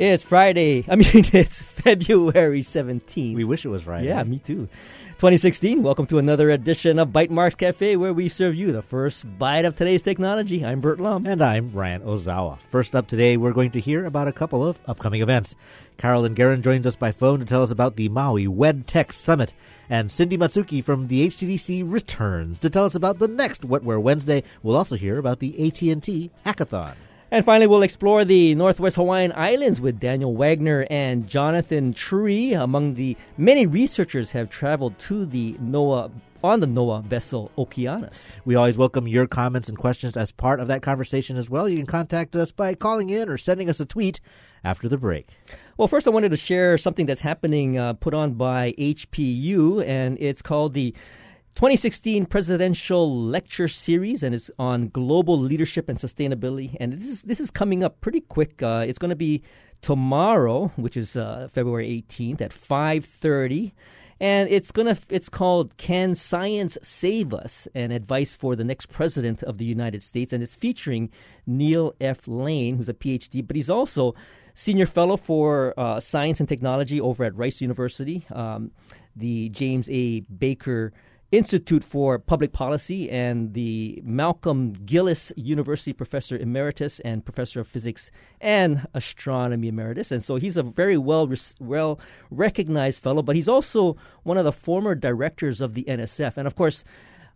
It's Friday. I mean, it's February 17th. We wish it was Friday. Yeah, me too. 2016. Welcome to another edition of Bytemarks Cafe, where we serve you the first bite of today's technology. I'm Burt Lum. And I'm Ryan Ozawa. First up today, we're going to hear about a couple of upcoming events. Carolyn Gerin joins us by phone to tell us about the Maui Wed Tech Summit. And Cindy Matsuki from the HTDC returns to tell us about the next Wetware Wednesday. We'll also hear about the AT&T Hackathon. And finally, we'll explore the Northwest Hawaiian Islands with Daniel Wagner and Jonathan Tree. Among the many researchers have traveled to the NOAA on the NOAA vessel Okeanos. We always welcome your comments and questions as part of that conversation as well. You can contact us by calling in or sending us a tweet after the break. Well, first, I wanted to share something that's happening uh, put on by HPU, and it's called the 2016 Presidential Lecture Series, and it's on global leadership and sustainability. And this is this is coming up pretty quick. Uh, it's going to be tomorrow, which is uh, February 18th at 5:30, and it's gonna it's called "Can Science Save Us?" and advice for the next president of the United States, and it's featuring Neal F. Lane, who's a PhD, but he's also senior fellow for uh, science and technology over at Rice University, um, the James A. Baker. Institute for Public Policy and the Malcolm Gillis University Professor Emeritus and Professor of Physics and Astronomy Emeritus. And so he's a very well well recognized fellow, but he's also one of the former directors of the NSF. And of course,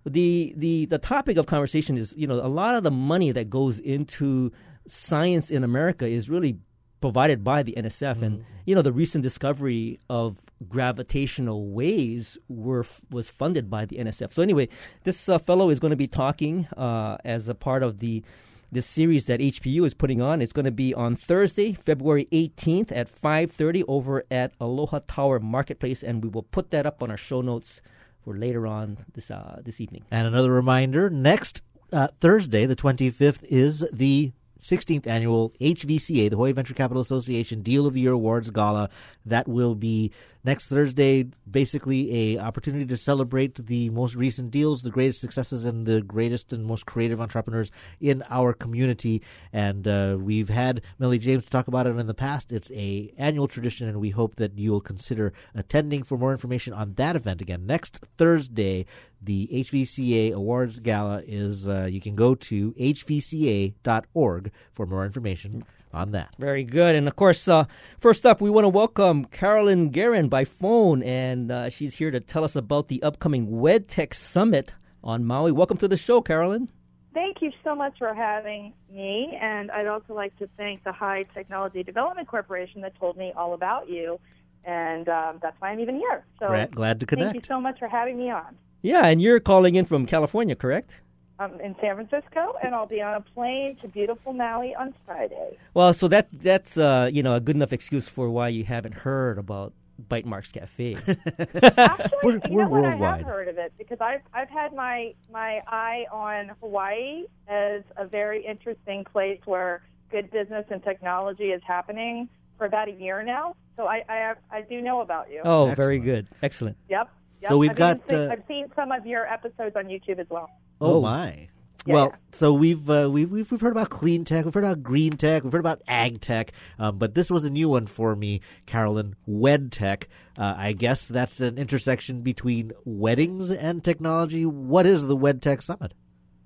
the the the topic of conversation is you know a lot of the money that goes into science in America is really provided by the NSF, mm-hmm. and you know the recent discovery of gravitational waves were was funded by the NSF. So anyway, this uh, fellow is going to be talking uh, as a part of the this series that HPU is putting on. It's going to be on Thursday, February 18th at 5:30 over at Aloha Tower Marketplace, and we will put that up on our show notes for later on this uh, this evening. And another reminder: next uh, Thursday, the 25th, is the 16th annual HVCA, the Hawaii Venture Capital Association Deal of the Year Awards Gala. That will be next Thursday. Basically, a opportunity to celebrate the most recent deals, the greatest successes, and the greatest and most creative entrepreneurs in our community. And uh, we've had Millie James talk about it in the past. It's a annual tradition, and we hope that you'll consider attending. For more information on that event, again next Thursday, the HVCA Awards Gala is. Uh, you can go to hvca.org for more information on that. Very good. And of course, uh, first up, we want to welcome Carolyn Gerin by phone, and uh, she's here to tell us about the upcoming WedTech Summit on Maui. Welcome to the show, Carolyn. Thank you so much for having me, and I'd also like to thank the High Technology Development Corporation that told me all about you, and um, that's why I'm even here. So glad to connect. Thank you so much for having me on. Yeah, and you're calling in from California, correct? Um, in San Francisco, and I'll be on a plane to beautiful Maui on Friday. Well, so that that's uh, you know a good enough excuse for why you haven't heard about Bytemarks Cafe. Actually, we're, you we're know what? I have heard of it because I've I've had my my eye on Hawaii as a very interesting place where good business and technology is happening for about a year now. So I I, have, I do know about you. Oh, Excellent. very good, excellent. Yep. Yep. So we've I've got. Seen, uh, I've seen some of your episodes on YouTube as well. Oh, oh. my. Yeah, well, yeah. so we've, uh, we've we've we've heard about clean tech, we've heard about green tech, we've heard about ag tech, um, but this was a new one for me, Carolyn. Wed tech. Uh, I guess that's an intersection between weddings and technology. What is the Wed Tech Summit?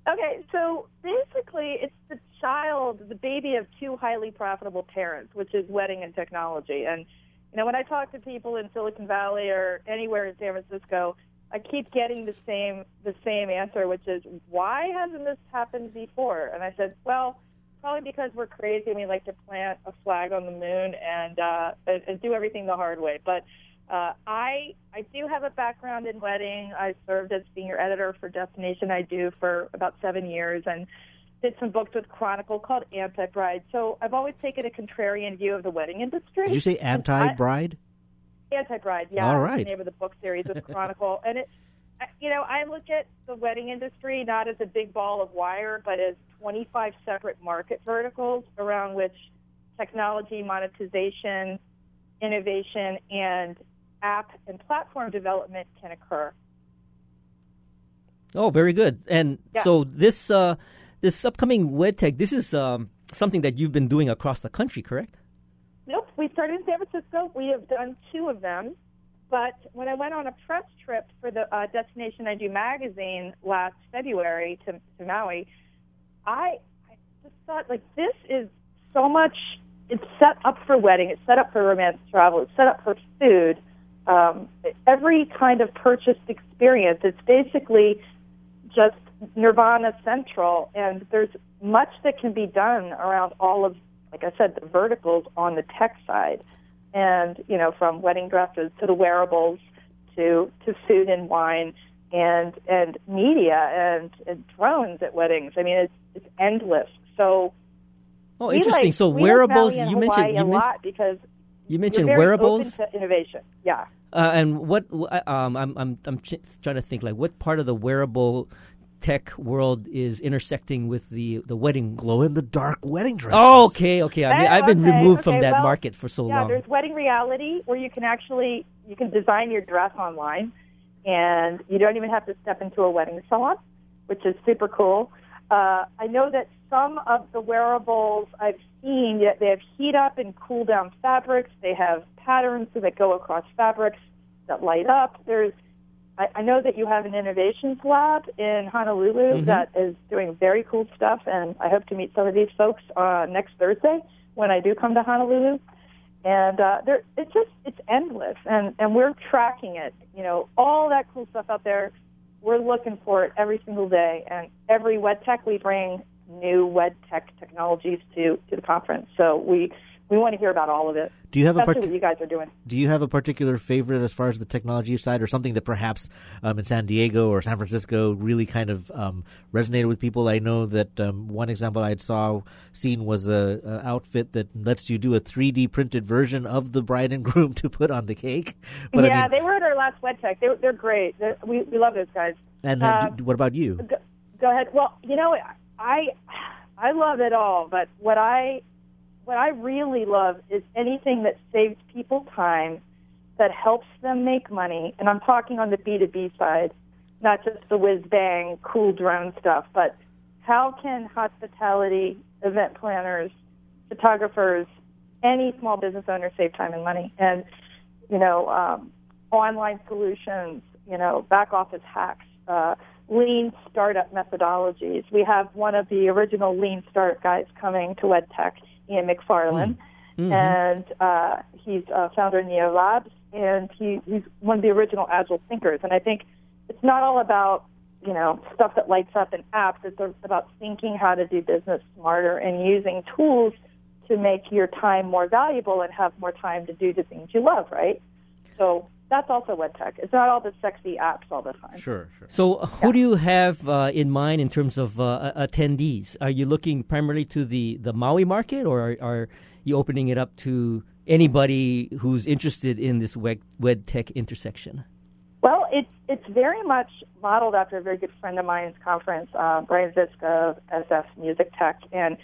Okay, so basically, it's the child, the baby of two highly profitable parents, which is wedding and technology. And you know, when I talk to people in Silicon Valley or anywhere in San Francisco, I keep getting the same the same answer, which is why hasn't this happened before? And I said, well, probably because we're crazy and we like to plant a flag on the moon and uh, and, and do everything the hard way. But uh, I I do have a background in wedding. I served as senior editor for Destination I Do for about seven years and did some books with Chronicle called Anti Bride. So I've always taken a contrarian view of the wedding industry. Did you say Anti Bride? Anti-Bride, yeah. All right. The name of the book series with Chronicle, and it, you know, I look at the wedding industry not as a big ball of wire, but as 25 separate market verticals around which technology, monetization, innovation, and app and platform development can occur. Oh, very good. And yeah. so this uh, this upcoming WedTech, this is um, something that you've been doing across the country, correct? Nope. we started in San Francisco. We have done two of them. But when I went on a press trip for the uh, Destination I Do magazine last February to, to Maui, I, I just thought, like, this is so much, it's set up for wedding, it's set up for romance travel, it's set up for food. Um, every kind of purchased experience, it's basically just Nirvana Central, and there's much that can be done around all of, like I said, the verticals on the tech side and you know from wedding dresses to the wearables to to food and wine and and media and, and drones at weddings. I mean, it's it's endless. So. Oh, interesting. Like, so wearables. you mentioned you a lot because you mentioned wearables. Innovation. Yeah. Uh, and what um, I'm I'm I'm ch- trying to think like what part of the wearable tech world is intersecting with the the wedding glow in the dark wedding dress. Oh, okay, okay. I mean, Oh, I've been okay, removed okay, from that well, market for so yeah, long. Yeah, there's wedding reality where you can actually you can design your dress online, and you don't even have to step into a wedding salon, which is super cool. Uh, I know that some of the wearables I've seen that they have heat up and cool down fabrics. They have patterns that go across fabrics that light up. There's I, I know that you have an innovations lab in Honolulu Mhm. that is doing very cool stuff, and I hope to meet some of these folks uh, next Thursday when I do come to Honolulu. And uh, there, it's just it's endless, and and we're tracking it. You know, all that cool stuff out there. We're looking for it every single day, and every wed tech we bring new wed tech technologies to to the conference. So we we want to hear about all of it. Do you have a Especially part- what you guys are doing. Do you have a particular favorite as far as the technology side, or something that perhaps um, in San Diego or San Francisco really kind of um, resonated with people? I know that um, one example I saw seen was a, a outfit that lets you do a 3D printed version of the bride and groom to put on the cake. But yeah, I mean, they were at our last wed tech. They're they're great. They're, we we love those guys. and uh, what about you? Go, go ahead. Well, you know, I I love it all, but what I what I really love is anything that saves people time, that helps them make money, and I'm talking on the B2B side, not just the whiz bang cool drone stuff, but how can hospitality, event planners, photographers, any small business owner save time and money? And you know, um, online solutions, you know, back office hacks, uh, lean startup methodologies. We have one of the original lean startup guys coming to WedTech, Ian McFarland, Mhm. and uh, he's uh, founder of Neo Labs, and he, he's one of the original agile thinkers. And I think it's not all about you know stuff that lights up in apps. It's about thinking how to do business smarter and using tools to make your time more valuable and have more time to do the things you love, right? So that's also WedTech. It's not all the sexy apps all the time. Sure, sure. So, uh, who do you have uh, in mind in terms of uh, attendees? Are you looking primarily to the, the Maui market, or are, are you opening it up to anybody who's interested in this web, wed tech intersection? Well, it's it's very much modeled after a very good friend of mine's conference, uh, Brian Ziska of SF Music Tech, and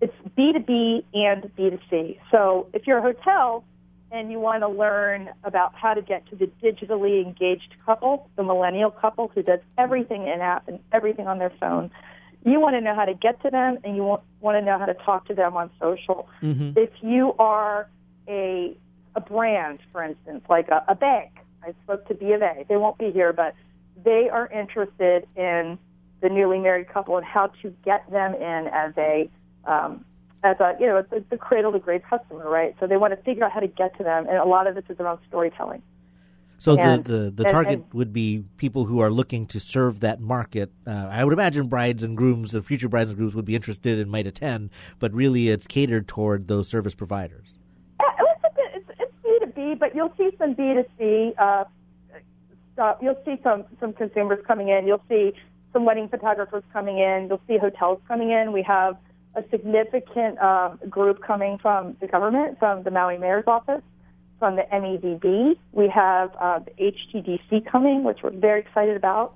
it's B two B and B two C. So if you're a hotel and you want to learn about how to get to the digitally engaged couple, the millennial couple who does everything in app and everything on their phone, you want to know how to get to them and you want, want to know how to talk to them on social. Mm-hmm. If you are a a brand, for instance, like a, a bank, I spoke to B of A. They won't be here, but they are interested in the newly married couple and how to get them in as a um, as a you know the, the cradle to grave customer, right? So they want to figure out how to get to them, and a lot of this is around storytelling. So And- the, the, the and- target and- would be people who are looking to serve that market. Uh, I would imagine brides and grooms, the future brides and grooms, would be interested and might attend, but really it's catered toward those service providers. It's, it's, it's B two B, but you'll see some B two C. Uh, stuff. You'll see some some consumers coming in. You'll see some wedding photographers coming in. You'll see hotels coming in. We have a significant uh, group coming from the government, from the Maui Mayor's office, from the MEDB. We have uh, the HTDC coming, which we're very excited about.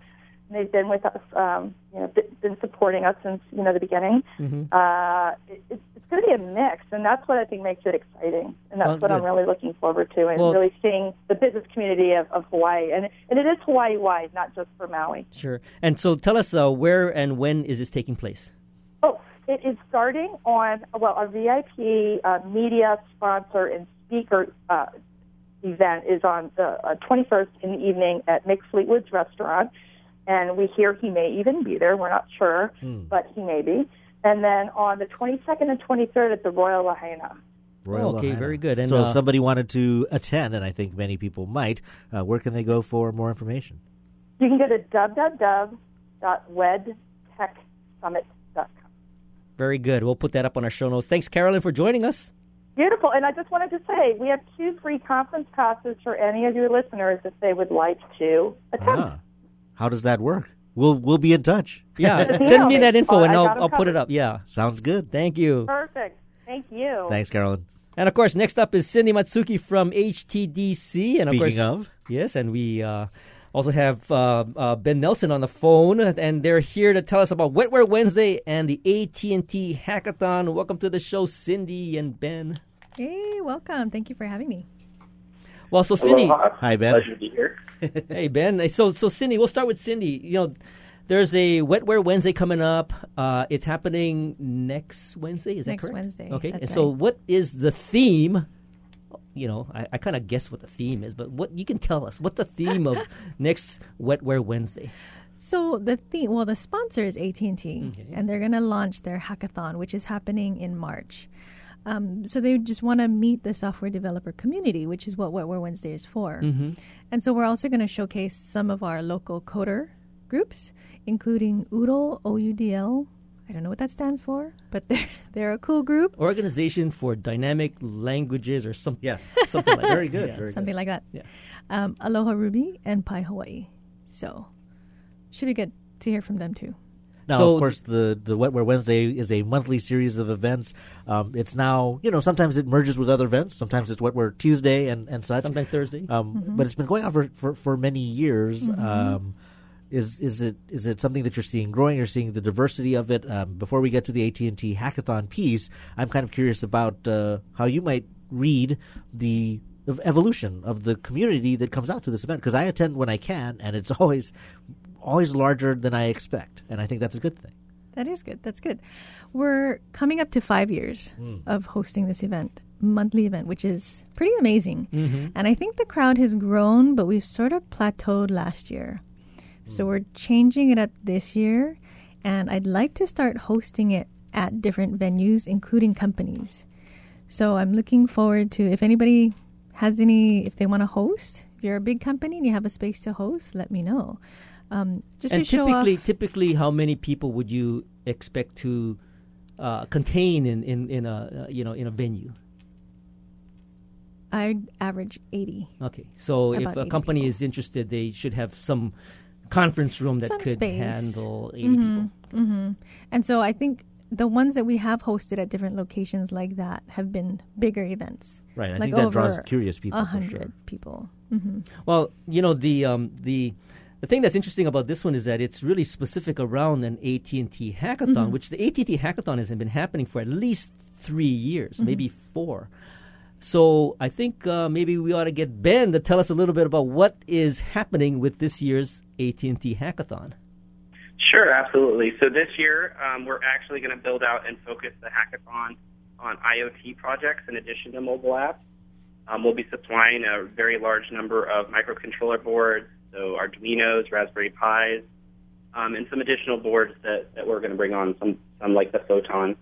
And they've been with us, um, you know, been supporting us since you know the beginning. Mm-hmm. Uh, it, it's it's going to be a mix, and that's what I think makes it exciting, and that's Sounds what I'm really looking forward to, and Well, really seeing the business community of, of Hawaii, and and it is Hawaii wide, not just for Maui. Sure. And so, tell us uh, where and when is this taking place? Oh, it is starting on well, our VIP uh, media sponsor and speaker uh, event is on the uh, 21st in the evening at Mick Fleetwood's restaurant, and we hear he may even be there. We're not sure, but he may be. And then on the 22nd and 23rd at the Royal Lahaina. Royal okay, Lahaina. very good. And, so, uh, if somebody wanted to attend, and I think many people might, uh, where can they go for more information? You can go to www.wedtechsummit.com. Very good. We'll put that up on our show notes. Thanks, Carolyn, for joining us. Beautiful. And I just wanted to say we have two free conference passes for any of your listeners if they would like to attend. Ah, how does that work? We'll we'll be in touch. Yeah, send me me. that info and I I'll, I'll put it up. Yeah. Sounds good. Thank you. Perfect. Thank you. Thanks, Carolyn. And of course, next up is Cindy Matsuki from HTDC. And Speaking of course, of, yes, and we uh, also have uh, uh, Ben Nelson on the phone, and they're here to tell us about Wetware Wednesday and the AT&T Hackathon. Welcome to the show, Cindy and Ben. Hey, welcome. Thank you for having me. Well, so Cindy, Aloha. Hi, Ben. Pleasure to be here. hey Ben. So so Cindy, we'll start with Cindy. You know, there's a Wetware Wednesday coming up. Uh, it's happening next Wednesday. Is that Next correct? Wednesday, Okay. that's and so, what is the theme? You know, I, I kind of guess what the theme is, but what you can tell us? What's the theme of next Wetware Wednesday? So the theme, well, the sponsor is AT and T, and they're going to launch their hackathon, which is happening in March. Um, so they just want to meet the software developer community, which is what Wetware Wednesday is for. And so we're also going to showcase some of our local coder groups, including Oodle OUDL. I don't know what that stands for, but they're they're a cool group. Organization for Dynamic Languages or something. yes, Something like that. very good. Yeah. Very something good. like that. Yeah. Um, Aloha Ruby and PyHawaii. So should be good to hear from them too. Now, So- of course, the the Wetware Wednesday is a monthly series of events. Um, it's now, you know, sometimes it merges with other events. Sometimes it's Wetware Tuesday and, and such. Sometime Thursday. Um, But it's been going on for, for, for many years. Um, is is it is it something that you're seeing growing? You're seeing the diversity of it. Um, before we get to the AT and T hackathon piece, I'm kind of curious about uh, how you might read the evolution of the community that comes out to this event because I attend when I can, and it's always always larger than I expect, and I think that's a good thing. That is good. That's good. We're coming up to five years of hosting this event, monthly event, which is pretty amazing. And I think the crowd has grown, but we've sort of plateaued last year. So we're changing it up this year, and I'd like to start hosting it at different venues, including companies. So I'm looking forward to if anybody has any, if they want to host, if you're a big company and you have a space to host, let me know. Um, just and to show typically, off. typically, how many people would you expect to uh, contain in, in, in a uh, you know in a venue? I average 80. Okay, so About if a company people. is interested, they should have some conference room that Some could space. handle 80 people. hmm And so I think the ones that we have hosted at different locations like that have been bigger events. Right. I like think that draws curious people. A for hundred sure. people. hmm Well, you know the um, the the thing that's interesting about this one is that it's really specific around an AT and T hackathon, Mm-hmm. which the AT and T hackathon has been happening for at least three years, Mm-hmm. maybe four. So I think uh, maybe we ought to get Ben to tell us a little bit about what is happening with this year's AT and T hackathon. Sure, absolutely. So this year, um, we're actually going to build out and focus the hackathon on IoT projects in addition to mobile apps. Um, we'll be supplying a very large number of microcontroller boards, so Arduinos, Raspberry Pis, um, and some additional boards that, that we're going to bring on, some, some like the Photon.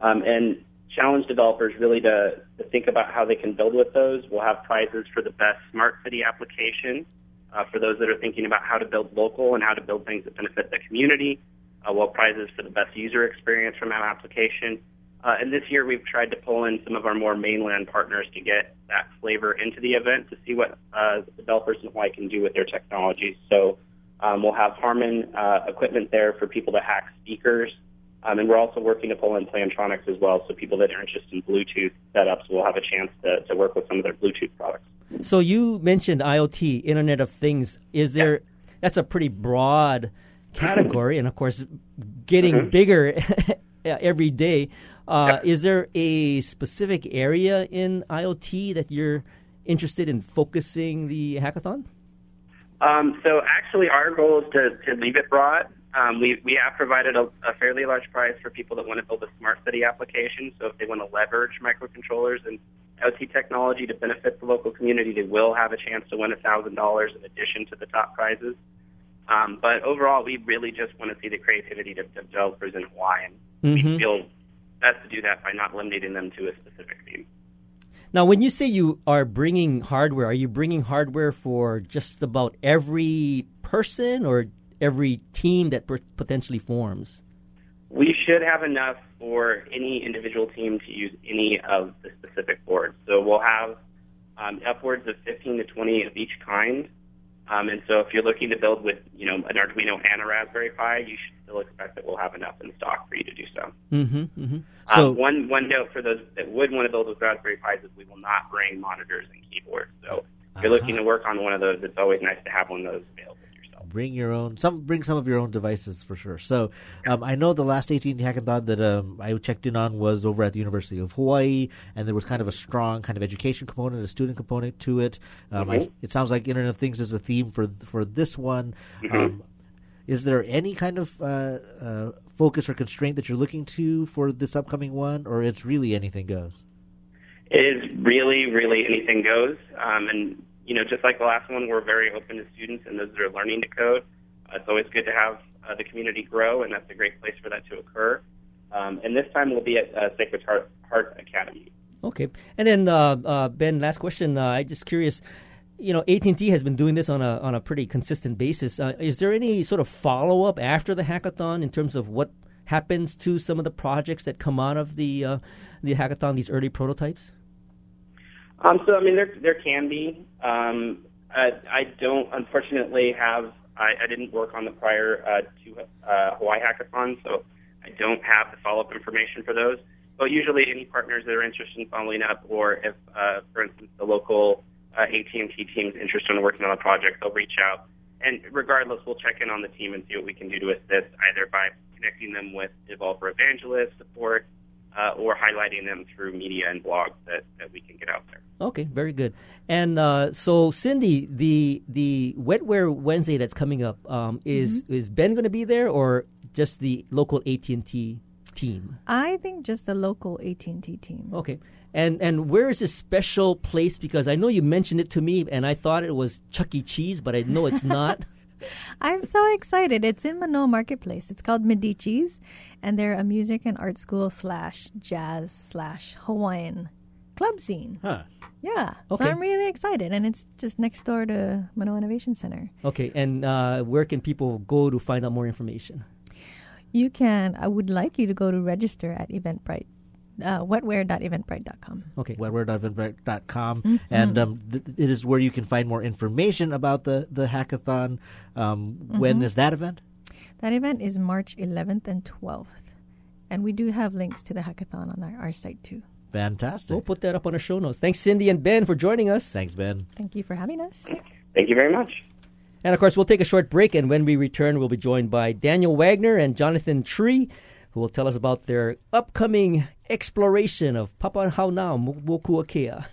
Um, and challenge developers really to, to think about how they can build with those. We'll have prizes for the best smart city application, uh, for those that are thinking about how to build local and how to build things that benefit the community. Uh, we'll have prizes for the best user experience from our application. Uh, and this year we've tried to pull in some of our more mainland partners to get that flavor into the event to see what uh, developers in Hawaii can do with their technologies. So um, we'll have Harman uh, equipment there for people to hack speakers. Um, and we're also working to pull in Plantronics as well, so people that are interested in Bluetooth setups will have a chance to, to work with some of their Bluetooth products. So you mentioned IoT, Internet of Things. Is there? That's a pretty broad category, and of course, getting Mm-hmm. bigger every day. Uh, Is there a specific area in IoT that you're interested in focusing the hackathon? Um, so actually, our goal is to, to leave it broad. Um, we, we have provided a, a fairly large prize for people that want to build a smart city application. So if they want to leverage microcontrollers and IoT technology to benefit the local community, they will have a chance to win $1,000 in addition to the top prizes. Um, but overall, we really just want to see the creativity of developers in Hawaii, and Mhm. we feel best to do that by not limiting them to a specific theme. Now, when you say you are bringing hardware, are you bringing hardware for just about every person or every team that potentially forms? We should have enough for any individual team to use any of the specific boards. So we'll have um, upwards of 15 to 20 of each kind. Um, and so if you're looking to build with, you know, an Arduino and a Raspberry Pi, you should still expect that we'll have enough in stock for you to do so. Mm-hmm. mm-hmm. So- um, one one note for those that would want to build with Raspberry Pis is we will not bring monitors and keyboards. So if you're looking to work on one of those, it's always nice to have one of those available. Bring your own. Some bring some of your own devices for sure. So um, I know the last AT&T hackathon that um, I checked in on was over at the University of Hawaii, and there was kind of a strong kind of education component, a student component to it. Um, I, Mhm. it sounds like Internet of Things is a theme for for this one. Mhm. Um, is there any kind of uh, uh, focus or constraint that you're looking to for this upcoming one, or it's really anything goes? It is really, really anything goes. Um, and, you know, just like the last one, we're very open to students and those that are learning to code. Uh, it's always good to have uh, the community grow, and that's a great place for that to occur. Um, and this time we'll be at uh, Sacred Heart, Heart Academy. Okay, and then uh, uh, Ben, last question. Uh, I'm just curious. You know, AT and T has been doing this on a on a pretty consistent basis. Is there any sort of follow up after the hackathon in terms of what happens to some of the projects that come out of the the hackathon? These early prototypes. Um, so, I mean, there there can be. Um, I, I don't, unfortunately, have. I, I didn't work on the prior uh, two uh, Hawaii hackathons, so I don't have the follow up information for those. But usually, any partners that are interested in following up, or if, uh, for instance, the local uh, AT&T team is interested in working on a project, they'll reach out. And regardless, we'll check in on the team and see what we can do to assist, either by connecting them with developer evangelist support, uh, or highlighting them through media and blogs that, that we can get out there. Okay, very good. And uh, so, Cindy, the the Wetware Wednesday that's coming up um, is is Ben going to be there, or just the local AT and T team? I think just the local AT&T team. Okay. And and where is this special place? Because I know you mentioned it to me, and I thought it was Chuck E. Cheese, but I know it's not. I'm so excited. It's in Manoa Marketplace. It's called Medici's, and they're a music and art school slash jazz slash Hawaiian club scene. Huh. Yeah. Okay. So I'm really excited, and it's just next door to Manoa Innovation Center. okay. And uh, where can people go to find out more information? You can. I would like you to go to register at Eventbrite, uh, wetware.eventbrite.com. Okay. wetware.eventbrite.com. Mm-hmm. And um, th- it is where you can find more information about the, the hackathon. Um, Mm-hmm. When is that event? That event is March 11th and 12th, and we do have links to the hackathon on our, our site too. Fantastic. We'll put that up on our show notes. Thanks, Cindy and Ben, for joining us. Thanks, Ben. Thank you for having us. Thank you very much. And of course, we'll take a short break, and when we return, we'll be joined by Daniel Wagner and Jonathan Tree, who will tell us about their upcoming exploration of Papahanaumokuakea. Mokuakea.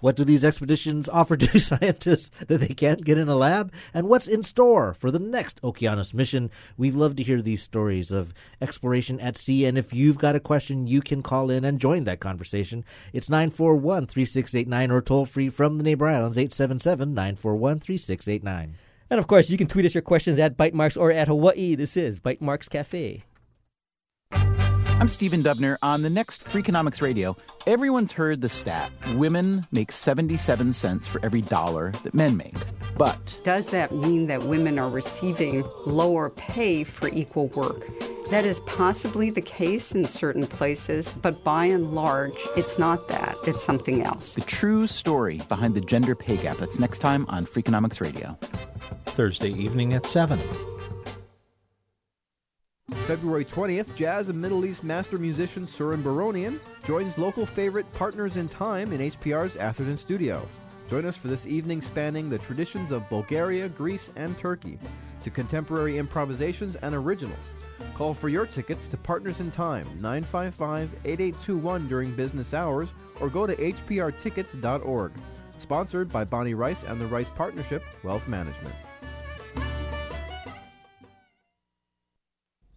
What do these expeditions offer to scientists that they can't get in a lab? And what's in store for the next Okeanos mission? We love to hear these stories of exploration at sea. And if you've got a question, you can call in and join that conversation. It's 941 3689 or toll free from the neighbor islands 877 941 3689. And of course, you can tweet us your questions at Bytemarks or at Hawaii. This is Bytemarks Cafe. I'm Stephen Dubner. On the next Freakonomics Radio, everyone's heard the stat women make 77 cents for every dollar that men make. But Does that mean that women are receiving lower pay for equal work? That is possibly the case in certain places, but by and large, it's not that. It's something else. the true story behind the gender pay gap that's next time on Freakonomics Radio. Thursday evening at 7. February 20th, jazz and Middle East master musician Souren Baronian joins local favorite Partners in Time in HPR's Atherton studio. Join us for this evening spanning the traditions of Bulgaria, Greece, and Turkey to contemporary improvisations and originals. Call for your tickets to Partners in Time 955 8821 during business hours or go to hprtickets.org. Sponsored by Bonnie Rice and the Rice Partnership Wealth Management.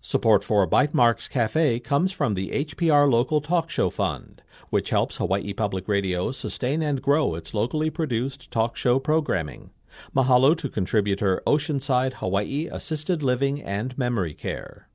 Support for Bytemarks Cafe comes from the HPR Local Talk Show Fund, which helps Hawaii Public Radio sustain and grow its locally produced talk show programming. Mahalo to contributor Oceanside Hawaii Assisted Living and Memory Care.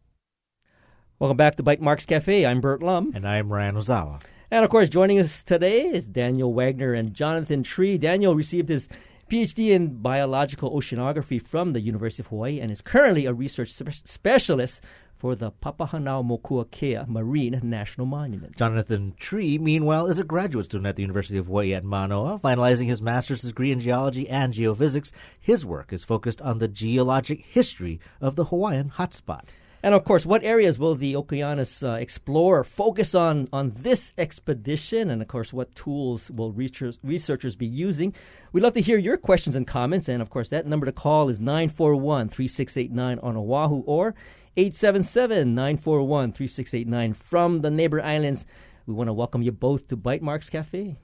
Welcome back to Bytemarks Cafe. I'm Burt Lum. And I'm Ryan Ozawa. And of course, joining us today is Daniel Wagner and Jonathan Tree. Daniel received his PhD in biological oceanography from the University of Hawaii and is currently a research spe- specialist for the Papahanao Papahanaumokuakea Marine National Monument. Jonathan Tree, meanwhile, is a graduate student at the University of Hawaii at Manoa, finalizing his master's degree in geology and geophysics. His work is focused on the geologic history of the Hawaiian hotspot. And of course, what areas will the Okeanos uh, Explorer focus on on this expedition? And of course, what tools will researchers, researchers be using? We'd love to hear your questions and comments. And of course, that number to call is 941 3689 on Oahu or 877 941 3689 from the neighbor islands. We want to welcome you both to Bytemarks Cafe. Thank,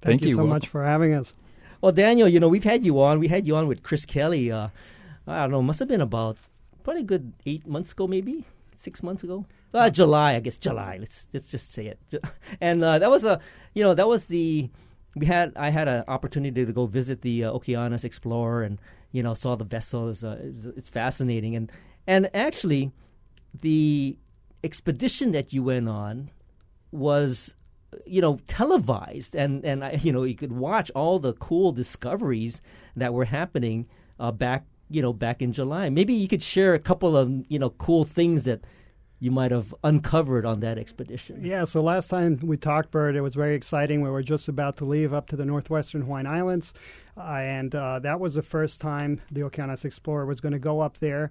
Thank you, you. so Welcome. much for having us. Well, Daniel, you know, we've had you on. We had you on with Chris Kelly. Uh, I don't know, must have been about probably a good eight months ago, maybe six months ago. Uh, July, I guess July. Let's let's just say it. And uh, that was a, you know, that was the we had. I had an opportunity to go visit the uh, Okeanos Explorer, and you know, saw the vessel. It's, uh, it's, it's fascinating, and and actually, the expedition that you went on was you know televised and and I, you know you could watch all the cool discoveries that were happening uh, back you know back in July. Maybe you could share a couple of you know cool things that you might have uncovered on that expedition. Yeah, so last time we talked, Burt, it was very exciting. We were just about to leave up to the northwestern Hawaiian Islands, uh, and uh, that was the first time the Okeanos Explorer was going to go up there.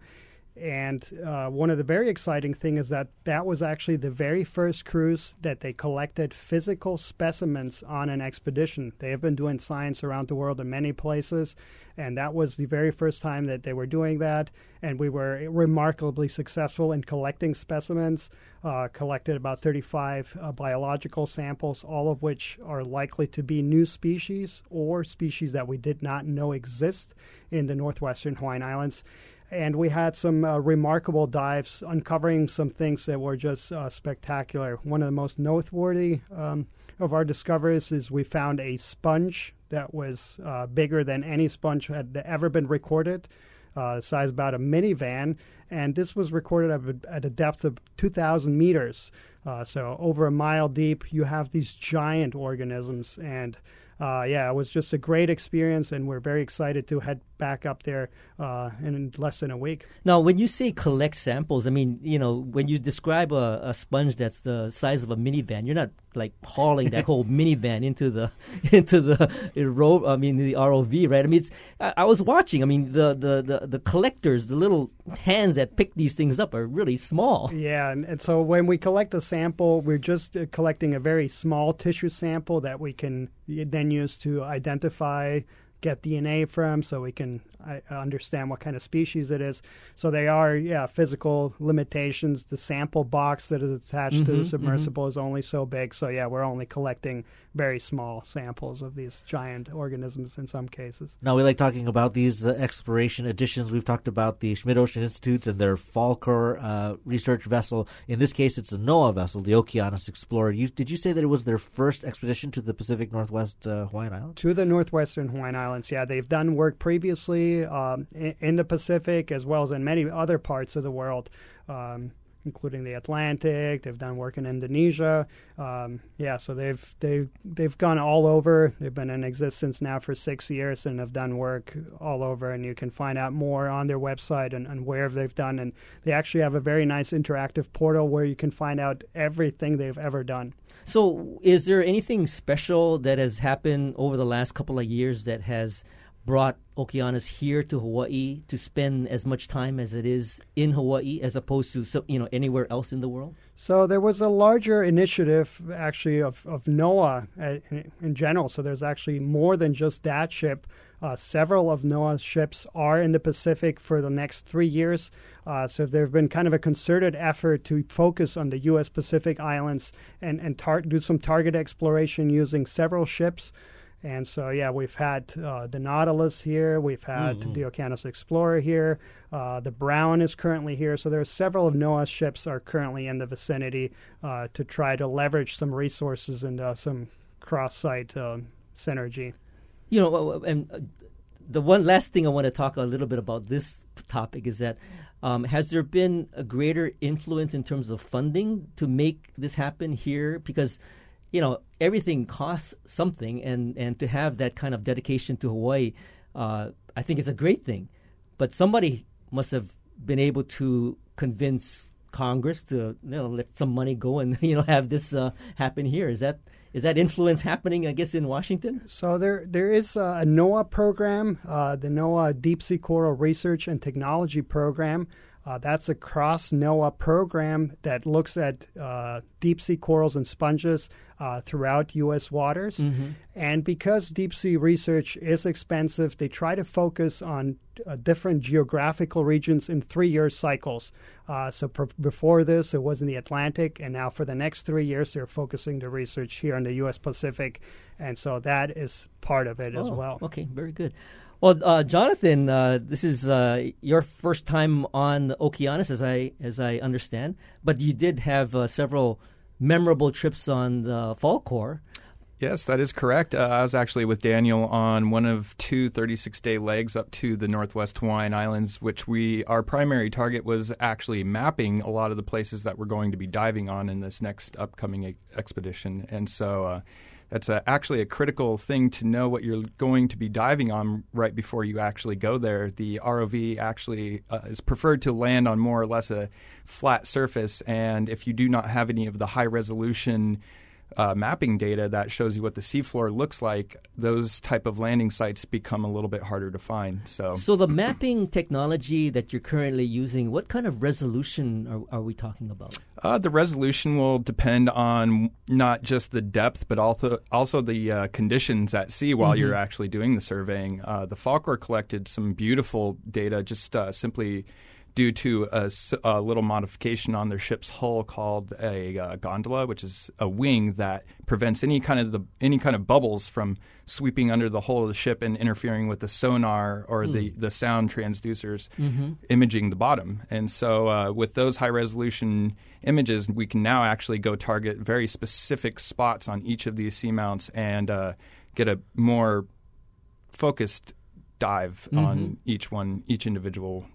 And uh, one of the very exciting things is that that was actually the very first cruise that they collected physical specimens on an expedition. They have been doing science around the world in many places, and that was the very first time that they were doing that. And we were remarkably successful in collecting specimens. Uh, collected about 35 uh, biological samples, all of which are likely to be new species or species that we did not know exist in the northwestern Hawaiian Islands and we had some uh, remarkable dives uncovering some things that were just uh, spectacular. One of the most noteworthy um, of our discoveries is we found a sponge that was uh, bigger than any sponge had ever been recorded, uh, size about a minivan, and this was recorded at a, depth of 2,000 meters. Uh, so over a mile deep, you have these giant organisms, and uh, yeah, it was just a great experience, and we're very excited to head back up there uh, in less than a week. Now, when you say collect samples, I mean, you know, when you describe a, a sponge that's the size of a minivan, you're not like hauling that whole minivan into the into the ro- I mean, the ROV, right? I mean, it's, I, I was watching. I mean, the, the, the, the collectors, the little hands that pick these things up, are really small. Yeah, and, and so when we collect a sample, we're just uh, collecting a very small tissue sample that we can then use to identify get DNA from so we can uh, understand what kind of species it is. So they are, yeah, physical limitations. The sample box that is attached to Mhm, the submersible is only so big. So, yeah, we're only collecting very small samples of these giant organisms in some cases. Now, we like talking about these uh, exploration editions. We've talked about the Schmidt Ocean Institute and their Falkor uh, research vessel. In this case, it's a NOAA vessel, the Okeanos Explorer. You, did you say that it was their first expedition to the Pacific Northwest uh, Hawaiian Islands? To the northwestern Hawaiian Islands, yeah. They've done work previously um, in, in the Pacific as well as in many other parts of the world, um, including the Atlantic. They've done work in Indonesia. Um, yeah, so they've they've they've gone all over. They've been in existence now for six years and have done work all over. And you can find out more on their website and, and where they've done. And they actually have a very nice interactive portal where you can find out everything they've ever done. So, is there anything special that has happened over the last couple of years that has brought Okeanos here to Hawaii to spend as much time as it is in Hawaii, as opposed to you know anywhere else in the world? So there was a larger initiative, actually, of, of NOAA uh, in, in general. So there's actually more than just that ship. Uh, several of NOAA's ships are in the Pacific for the next three years. Uh, so there have been kind of a concerted effort to focus on the U.S. Pacific islands and, and tar- do some target exploration using several ships. And so, yeah, we've had uh, the Nautilus here, we've had mm-hmm. the Okeanos Explorer here, uh, the Brown is currently here. So there are several of NOAA's ships are currently in the vicinity uh, to try to leverage some resources and uh, some cross-site um, synergy. You know, and uh, the one last thing I want to talk a little bit about this topic is that um, has there been a greater influence in terms of funding to make this happen here? Because you know everything costs something, and and to have that kind of dedication to Hawaii, uh, I think is a great thing. But somebody must have been able to convince Congress to you know let some money go and you know have this uh, happen here. Is that is that influence happening? I guess in Washington. So there there is a NOAA program, uh, the NOAA Deep Sea Coral Research and Technology Program. Uh, that's a cross NOAA program that looks at uh, deep sea corals and sponges uh, throughout U.S. waters. Mm-hmm. And because deep sea research is expensive, they try to focus on uh, different geographical regions in three year cycles. Uh, so pr- before this, it was in the Atlantic, and now for the next three years, they're focusing the research here in the U.S. Pacific. And so that is part of it oh, as well. Okay, very good. Well, uh, Jonathan, uh, this is uh, your first time on Okeanos, as I as I understand. But you did have uh, several memorable trips on the Falkor. Yes, that is correct. Uh, I was actually with Daniel on one of two 36 day legs up to the Northwest Hawaiian Islands, which we our primary target was actually mapping a lot of the places that we're going to be diving on in this next upcoming e- expedition. And so uh, that's a, actually a critical thing to know what you're going to be diving on right before you actually go there. The ROV actually uh, is preferred to land on more or less a flat surface, and if you do not have any of the high resolution uh, mapping data that shows you what the seafloor looks like, those type of landing sites become a little bit harder to find. So, so the mapping technology that you're currently using, what kind of resolution are, are we talking about? Uh, the resolution will depend on not just the depth, but also also the uh, conditions at sea while mm-hmm. you're actually doing the surveying. Uh, the Falkor collected some beautiful data, just uh, simply due to a, a, little modification on their ship's hull called a uh, gondola, which is a wing that prevents any kind of the any kind of bubbles from sweeping under the hull of the ship and interfering with the sonar or mm. the, the sound transducers mm-hmm. imaging the bottom. And so, uh, with those high resolution images, we can now actually go target very specific spots on each of these seamounts and uh, get a more focused dive mm-hmm. on each one, each individual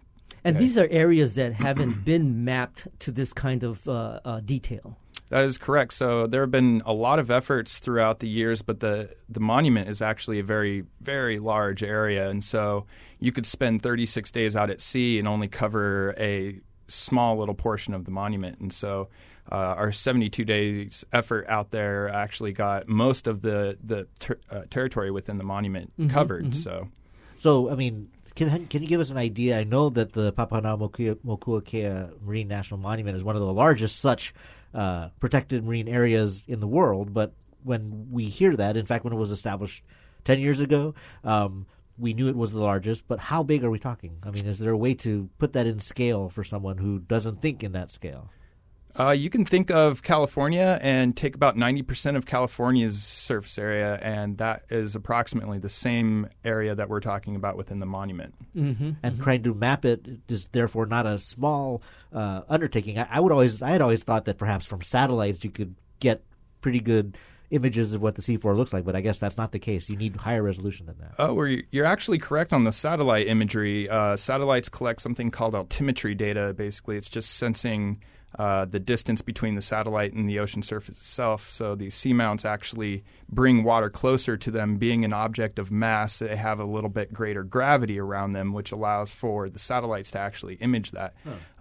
and these are areas that haven't been mapped to this kind of uh, uh, detail. That is correct. So there have been a lot of efforts throughout the years, but the the monument is actually a very very large area, and so you could spend 36 days out at sea and only cover a small little portion of the monument. And so uh, our 72 days effort out there actually got most of the the ter- uh, territory within the monument mm-hmm, covered. Mm-hmm. So, so I mean, can, can you give us an idea? I know that the Papahanaumokuakea Marine National Monument is one of the largest such uh, protected marine areas in the world, but when we hear that, in fact, when it was established 10 years ago, um, we knew it was the largest, but how big are we talking? I mean, is there a way to put that in scale for someone who doesn't think in that scale? Uh, you can think of California and take about 90% of California's surface area, and that is approximately the same area that we're talking about within the monument. Mm-hmm. And mm-hmm. trying to map it is therefore not a small uh, undertaking. I, I, would always, I had always thought that perhaps from satellites you could get pretty good images of what the seafloor looks like, but I guess that's not the case. You need higher resolution than that. Oh, well, you're actually correct on the satellite imagery. Uh, satellites collect something called altimetry data. Basically, it's just sensing uh, the distance between the satellite and the ocean surface itself. So these seamounts actually bring water closer to them, being an object of mass. They have a little bit greater gravity around them, which allows for the satellites to actually image that.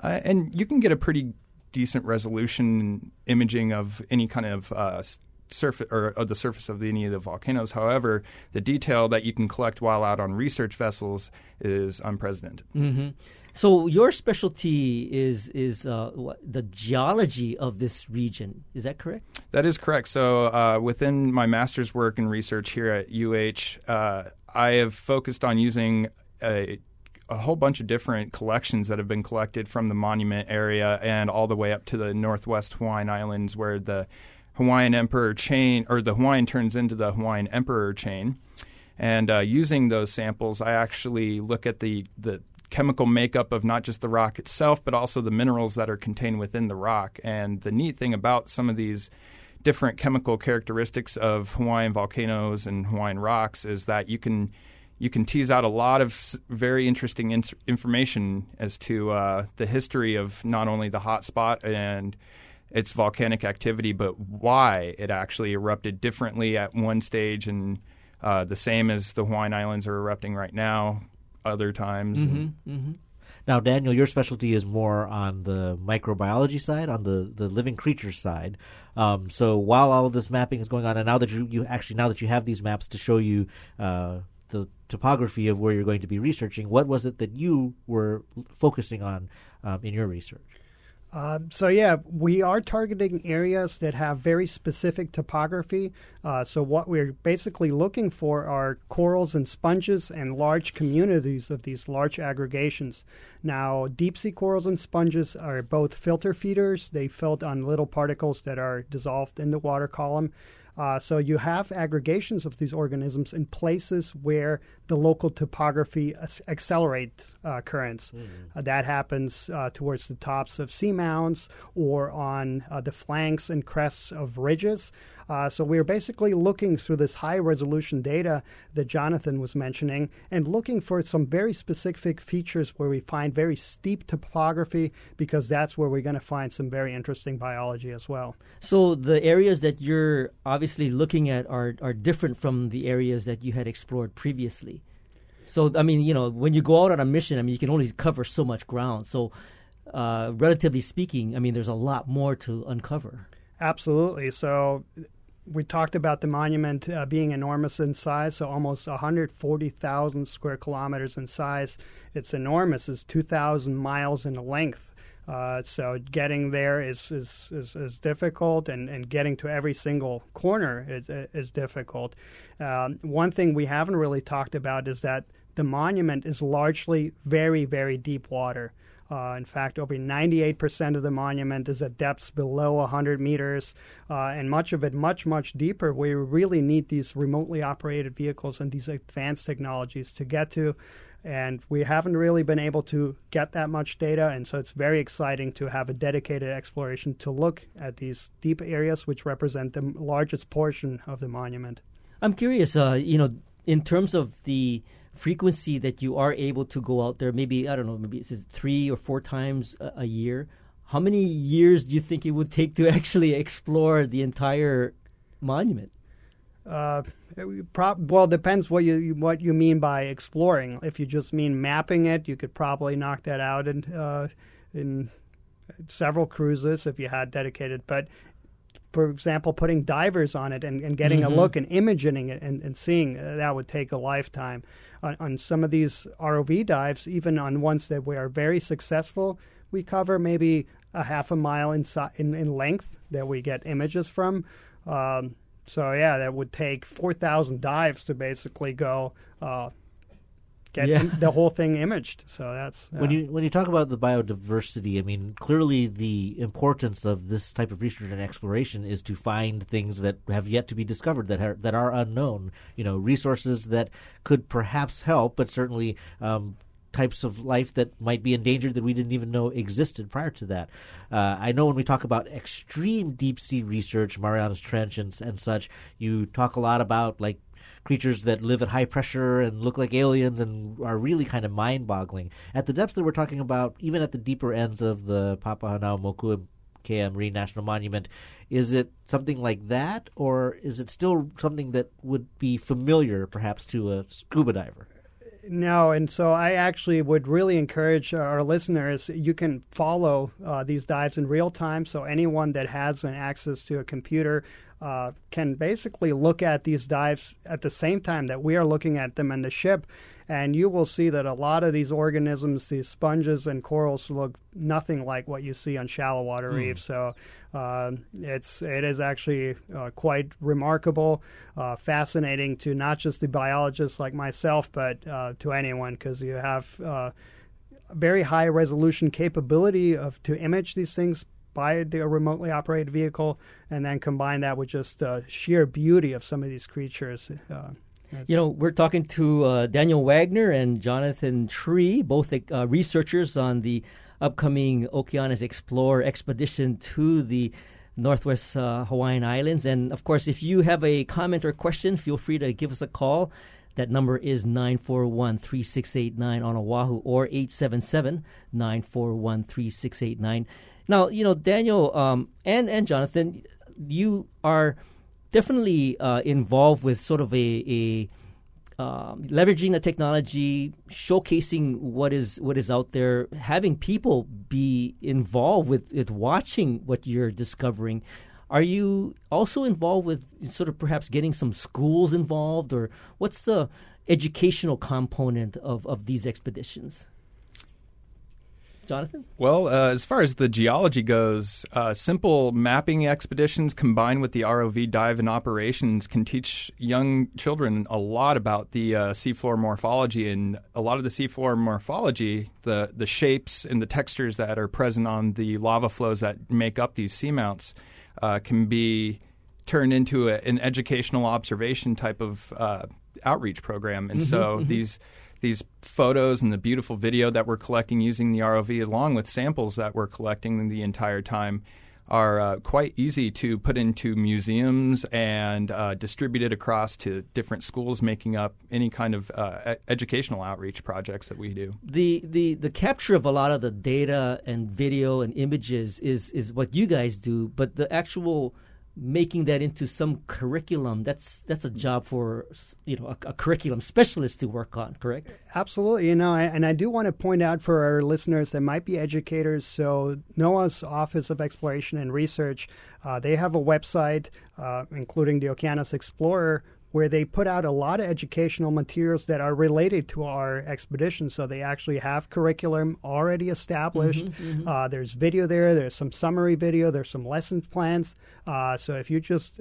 Uh, and you can get a pretty decent resolution imaging of any kind of uh, surface or, or, the surface of any of the volcanoes. However, the detail that you can collect while out on research vessels is unprecedented. Mm-hmm. So your specialty is is uh, what, the geology of this region. Is that correct? That is correct. So uh, within my master's work and research here at UH, uh, I have focused on using a, a whole bunch of different collections that have been collected from the monument area and all the way up to the northwest Hawaiian Islands, where the Hawaiian Emperor chain, or the Hawaiian turns into the Hawaiian Emperor chain. And uh, using those samples, I actually look at the, the chemical makeup of not just the rock itself, but also the minerals that are contained within the rock. And the neat thing about some of these different chemical characteristics of Hawaiian volcanoes and Hawaiian rocks is that you can you can tease out a lot of very interesting in- information as to uh, the history of not only the hot spot and its volcanic activity, but why it actually erupted differently at one stage and uh, the same as the Hawaiian Islands are erupting right now, other times. Mm-hmm, mm-hmm. Now, Daniel, your specialty is more on the microbiology side, on the, the living creatures side. Um, so while all of this mapping is going on, and now that you, you actually now that you have these maps to show you uh, the topography of where you're going to be researching, what was it that you were focusing on um, in your research? Uh, so yeah, we are targeting areas that have very specific topography. Uh, so what we're basically looking for are corals and sponges and large communities of these large aggregations. Now, deep sea corals and sponges are both filter feeders. They filter on little particles that are dissolved in the water column. Uh, so you have aggregations of these organisms in places where the local topography accelerate uh, currents. Mm-hmm. Uh, that happens uh, towards the tops of seamounts or on uh, the flanks and crests of ridges. Uh, so we're basically looking through this high resolution data that Jonathan was mentioning and looking for some very specific features where we find very steep topography because that's where we're going to find some very interesting biology as well. So the areas that you're obviously looking at are, are different from the areas that you had explored previously. So, I mean, you know, when you go out on a mission, I mean, you can only cover so much ground. So, uh, relatively speaking, I mean, there's a lot more to uncover. Absolutely. So we talked about the monument uh, being enormous in size, so almost 140,000 square kilometers in size. It's enormous. It's 2,000 miles in length. Uh, so getting there is is, is, is, difficult, and, and getting to every single corner is is difficult. Um, one thing we haven't really talked about is that the monument is largely very very deep water. Uh, in fact, over 98% of the monument is at depths below 100 meters, uh, and much of it much, much deeper. We really need these remotely operated vehicles and these advanced technologies to get to. And we haven't really been able to get that much data, and so it's very exciting to have a dedicated exploration to look at these deep areas, which represent the largest portion of the monument. I'm curious, uh, you know, in terms of the frequency that you are able to go out there, maybe, I don't know, maybe it's three or four times a, a year, how many years do you think it would take to actually explore the entire monument? Uh, well, it depends what you what you mean by exploring. If you just mean mapping it, you could probably knock that out in uh, in several cruises if you had dedicated. But for example, putting divers on it and, and getting mm-hmm. a look and imaging it and, and seeing uh, that would take a lifetime on, on some of these ROV dives, even on ones that we are very successful, we cover maybe a half a mile in, in, in length that we get images from. Um, so yeah, that would take four thousand dives to basically go uh, get yeah. the whole thing imaged. So that's when you when you talk about the biodiversity. I mean, clearly the importance of this type of research and exploration is to find things that have yet to be discovered that are that are unknown. You know, resources that could perhaps help, but certainly. Um, types of life that might be endangered that we didn't even know existed prior to that. Uh, I know when we talk about extreme deep sea research, Marianas Trench and, and such, you talk a lot about like creatures that live at high pressure and look like aliens and are really kind of mind boggling. At the depths that we're talking about, even at the deeper ends of the Papahanaumoku Kea Marine National Monument, is it something like that, or is it still something that would be familiar perhaps to a scuba diver? No, and so I actually would really encourage our listeners. You can follow uh, these dives in real time. So anyone that has an access to a computer uh, can basically look at these dives at the same time that we are looking at them in the ship and you will see that a lot of these organisms, these sponges and corals, look nothing like what you see on shallow water mm. reefs. So uh, it's it is actually uh, quite remarkable, uh, fascinating to not just the biologists like myself, but uh, to anyone because you have uh, very high resolution capability of to image these things by the remotely operated vehicle, and then combine that with just uh, sheer beauty of some of these creatures. Uh, you know, we're talking to uh, Daniel Wagner and Jonathan Tree, both uh, researchers on the upcoming Okeanos Explorer expedition to the Northwest uh, Hawaiian Islands. And of course, if you have a comment or question, feel free to give us a call. That number is 941 3689 on Oahu or 877 941 3689. Now, you know, Daniel um, and, and Jonathan, you are definitely uh, involved with sort of a, a um, leveraging the technology, showcasing what is what is out there, having people be involved with, with watching what you're discovering. Are you also involved with sort of perhaps getting some schools involved, or what's the educational component of, of these expeditions? Jonathan? Well, uh, as far as the geology goes, uh, simple mapping expeditions combined with the ROV dive and operations can teach young children a lot about the uh, seafloor morphology. And a lot of the seafloor morphology, the, the shapes and the textures that are present on the lava flows that make up these seamounts, uh, can be turned into a, an educational observation type of uh, outreach program. And mm-hmm, so mm-hmm. these these photos and the beautiful video that we're collecting using the ROV, along with samples that we're collecting the entire time, are uh, quite easy to put into museums and uh, distributed across to different schools, making up any kind of uh, educational outreach projects that we do. The, the the capture of a lot of the data and video and images is is what you guys do, but the actual making that into some curriculum. That's that's a job for you know a, a, curriculum specialist to work on correct? Absolutely. You know and i do want to point out for our listeners that might be educators. So noaa's office of exploration and research uh, they have a website uh, including the okeanos explorer where they put out a lot of educational materials that are related to our expedition. So they actually have curriculum already established. Mm-hmm, mm-hmm. Uh, there's video there. There's some summary video. There's some lesson plans. Uh, so if you just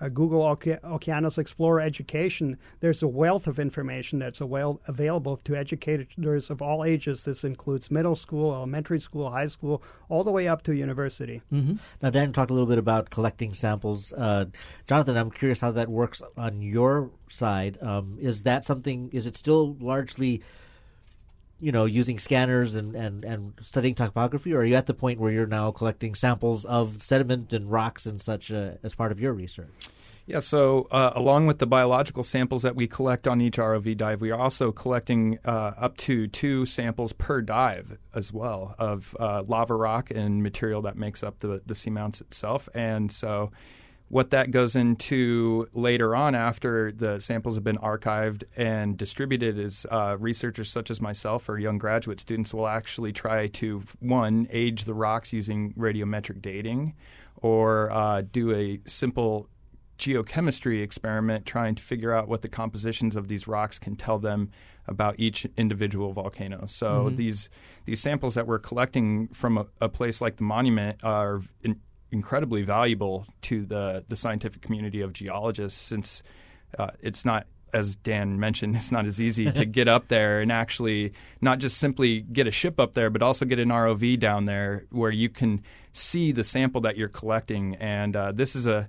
uh, uh, Google Okeanos Explorer Education, there's a wealth of information that's well available to educators of all ages. This includes middle school, elementary school, high school, all the way up to university. Mm-hmm. Now, Dan talked a little bit about collecting samples. Uh, Jonathan, I'm curious how that works on your side. Um, is that something? Is it still largely you know, using scanners and, and, and studying topography, or are you at the point where you're now collecting samples of sediment and rocks and such uh, as part of your research? Yeah, so uh, along with the biological samples that we collect on each ROV dive, we are also collecting uh, up to two samples per dive as well of uh, lava rock and material that makes up the, the seamounts itself. And so what that goes into later on after the samples have been archived and distributed is uh, researchers such as myself or young graduate students will actually try to one age the rocks using radiometric dating or uh, do a simple geochemistry experiment trying to figure out what the compositions of these rocks can tell them about each individual volcano. So mm-hmm. these these samples that we're collecting from a, a place like the monument are in, incredibly valuable to the the scientific community of geologists since uh, it's not as Dan mentioned, it's not as easy to get up there and actually not just simply get a ship up there, but also get an ROV down there where you can see the sample that you're collecting. And uh, this is a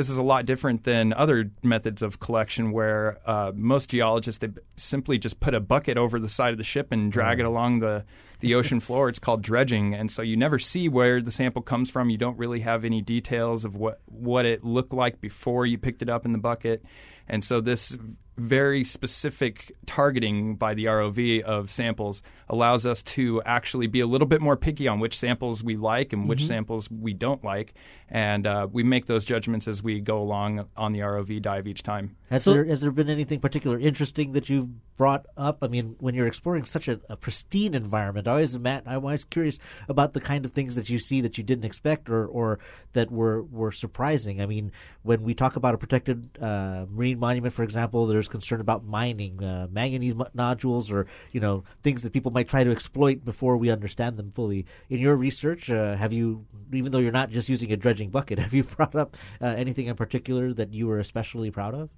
this is a lot different than other methods of collection where uh, most geologists they simply just put a bucket over the side of the ship and drag it along the, the ocean floor. It's called dredging, and so you never see where the sample comes from. You don't really have any details of what what it looked like before you picked it up in the bucket, and so this very specific targeting by the ROV of samples allows us to actually be a little bit more picky on which samples we like and which mm-hmm. samples we don't like. And uh, we make those judgments as we go along on the ROV dive each time. Has, so, there, has there been anything particular interesting that you've brought up? I mean, when you're exploring such a, a pristine environment, I always, Matt, I'm always curious about the kind of things that you see that you didn't expect or, or that were, were surprising. I mean, when we talk about a protected uh, marine monument, for example, there's concern about mining uh, manganese nodules or you know things that people might try to exploit before we understand them fully. In your research, uh, have you, even though you're not just using a dredging bucket, have you brought up uh, anything in particular that you were especially proud of?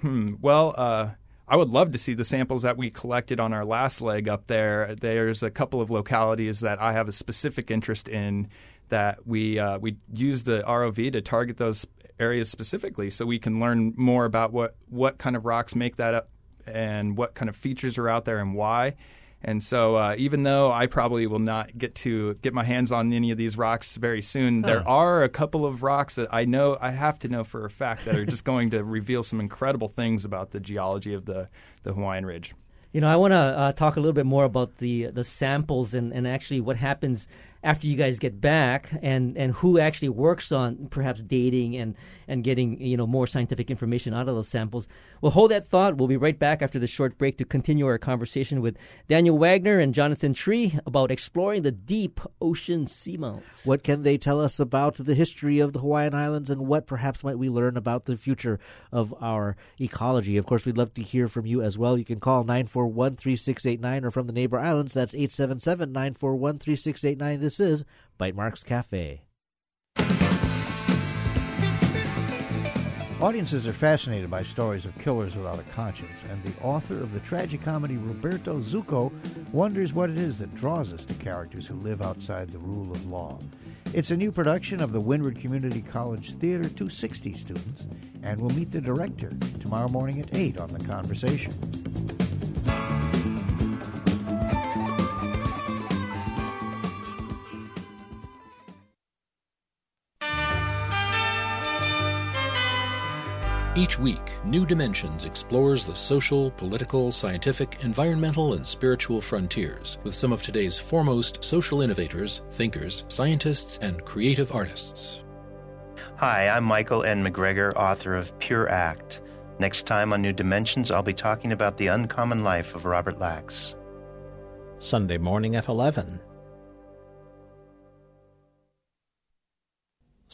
Hmm. Well. Uh, I would love to see the samples that we collected on our last leg up there. There's a couple of localities that I have a specific interest in that we uh, we use the ROV to target those areas specifically, so we can learn more about what what kind of rocks make that up and what kind of features are out there and why. And so, uh, even though I probably will not get to get my hands on any of these rocks very soon, huh. there are a couple of rocks that I know I have to know for a fact that are just going to reveal some incredible things about the geology of the, the Hawaiian Ridge. You know, I want to uh, talk a little bit more about the the samples and, and actually what happens after you guys get back and, and who actually works on perhaps dating and, and getting you know more scientific information out of those samples. We'll hold that thought. We'll be right back after this short break to continue our conversation with Daniel Wagner and Jonathan Tree about exploring the deep ocean seamounts. What can they tell us about the history of the Hawaiian Islands and what perhaps might we learn about the future of our ecology? Of course, we'd love to hear from you as well. You can call 941 3689 or from the neighbor islands, that's 877 941 3689. This is Bytemarks Cafe. Audiences are fascinated by stories of killers without a conscience, and the author of the tragic comedy Roberto Zucco wonders what it is that draws us to characters who live outside the rule of law. It's a new production of the Windward Community College Theater 260 students, and we'll meet the director tomorrow morning at 8 on The Conversation. Each week, New Dimensions explores the social, political, scientific, environmental, and spiritual frontiers with some of today's foremost social innovators, thinkers, scientists, and creative artists. Hi, I'm Michael N. McGregor, author of Pure Act. Next time on New Dimensions, I'll be talking about the uncommon life of Robert Lax. Sunday morning at 11.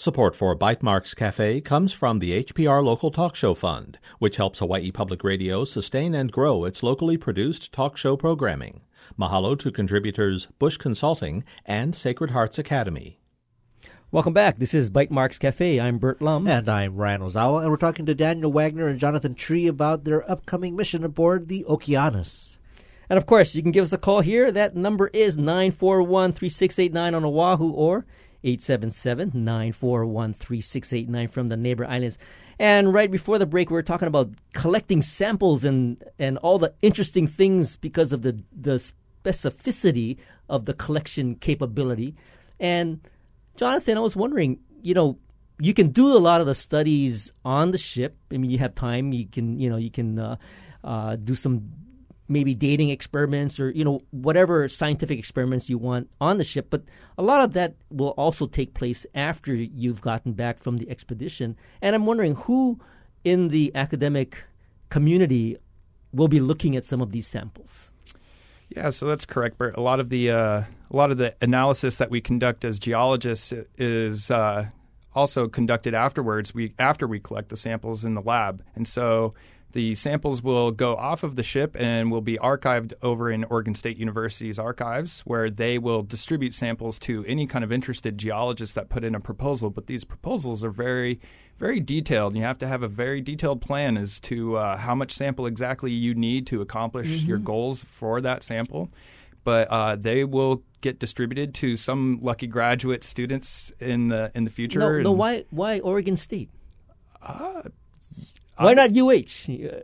Support for Bytemarks Cafe comes from the HPR Local Talk Show Fund, which helps Hawaii Public Radio sustain and grow its locally produced talk show programming. Mahalo to contributors Bush Consulting and Sacred Hearts Academy. Welcome back. This is Bytemarks Cafe. I'm Burt Lum. And I'm Ryan Ozawa. And we're talking to Daniel Wagner and Jonathan Tree about their upcoming mission aboard the Okeanos. And of course, you can give us a call here. That number is 941 3689 on Oahu or 877 941 3689 from the neighbor islands. And right before the break, we were talking about collecting samples and, and all the interesting things because of the, the specificity of the collection capability. And Jonathan, I was wondering, you know, you can do a lot of the studies on the ship. I mean, you have time. You can, you know, you can uh, uh, do some maybe dating experiments or you know whatever scientific experiments you want on the ship but a lot of that will also take place after you've gotten back from the expedition. And i'm wondering who in the academic community will be looking at some of these samples. Yeah so that's correct Burt. a lot of the uh, a lot of the analysis that we conduct as geologists is uh, also conducted afterwards. We after we collect the samples in the lab. And so the samples will go off of the ship and will be archived over in Oregon State University's archives, where they will distribute samples to any kind of interested geologist that put in a proposal. But these proposals are very, very detailed. You have to have a very detailed plan as to uh, how much sample exactly you need to accomplish mm-hmm. your goals for that sample. But uh, they will get distributed to some lucky graduate students in the in the future. No, no why why Oregon State? Uh, why not UH?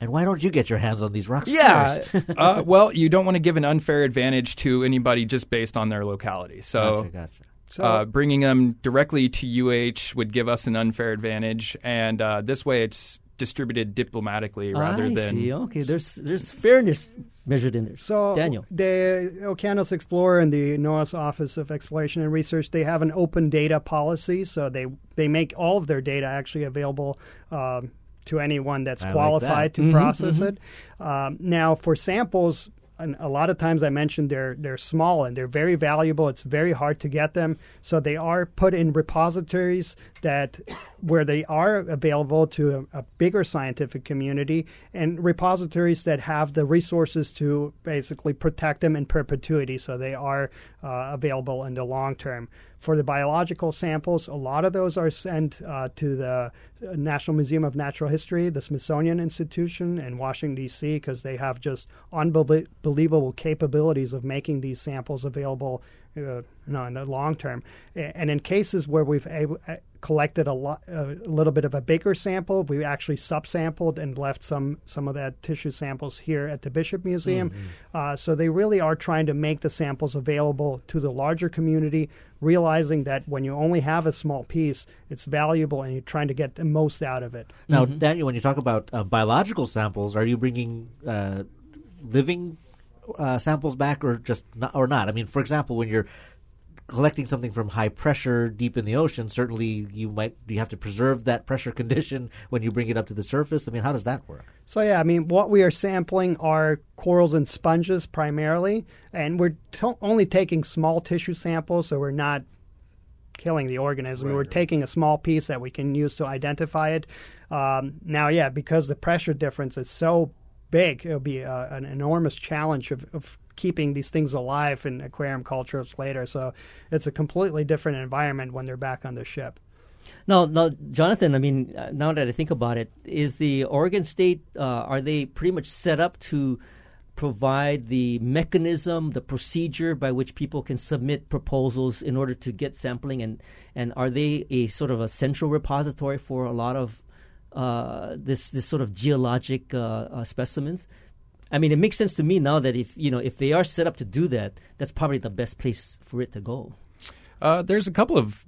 And why don't you get your hands on these rocks yeah. first? uh, well, you don't want to give an unfair advantage to anybody just based on their locality. So, gotcha, gotcha. So, uh, bringing them directly to UH would give us an unfair advantage, and uh, this way it's distributed diplomatically rather I than. See. Okay, there's there's fairness measured in there. So, Daniel, the Okeanos Explorer and the NOAA's Office of Exploration and Research they have an open data policy, so they they make all of their data actually available. Um, to anyone that's I qualified like to Mhm, process mhm. it. Um, now, for samples, and a lot of times I mentioned they're they're small and they're very valuable. It's very hard to get them, so they are put in repositories that where they are available to a, a bigger scientific community and repositories that have the resources to basically protect them in perpetuity, so they are uh, available in the long term. For the biological samples, a lot of those are sent uh, to the National Museum of Natural History, the Smithsonian Institution in Washington, D.C., because they have just unbelievable capabilities of making these samples available uh, no, in the long term. And in cases where we've able, uh, collected a, lot, a little bit of a bigger sample, we actually subsampled and left some some of that tissue samples here at the Bishop Museum. Mm-hmm. Uh, so they really are trying to make the samples available to the larger community, realizing that when you only have a small piece, it's valuable, and you're trying to get the most out of it. Now, mm-hmm. Daniel, when you talk about uh, biological samples, are you bringing uh, living uh, samples back, or just not, or not? I mean, for example, when you're collecting something from high pressure deep in the ocean, certainly you might you have to preserve that pressure condition when you bring it up to the surface. I mean, how does that work? So yeah, I mean, what we are sampling are corals and sponges primarily, and we're to- only taking small tissue samples, so we're not killing the organism. Right, we're right. taking a small piece that we can use to identify it. Um, now, yeah, because the pressure difference is so big, it'll be uh, an enormous challenge of, of keeping these things alive in aquarium cultures later. So it's a completely different environment when they're back on the ship. Now, now, Jonathan. I mean, uh, now that I think about it, is the Oregon State uh, are they pretty much set up to provide the mechanism, the procedure by which people can submit proposals in order to get sampling, and and are they a sort of a central repository for a lot of uh, this this sort of geologic uh, uh, specimens? I mean, it makes sense to me now that if you know if they are set up to do that, that's probably the best place for it to go. Uh, there's a couple of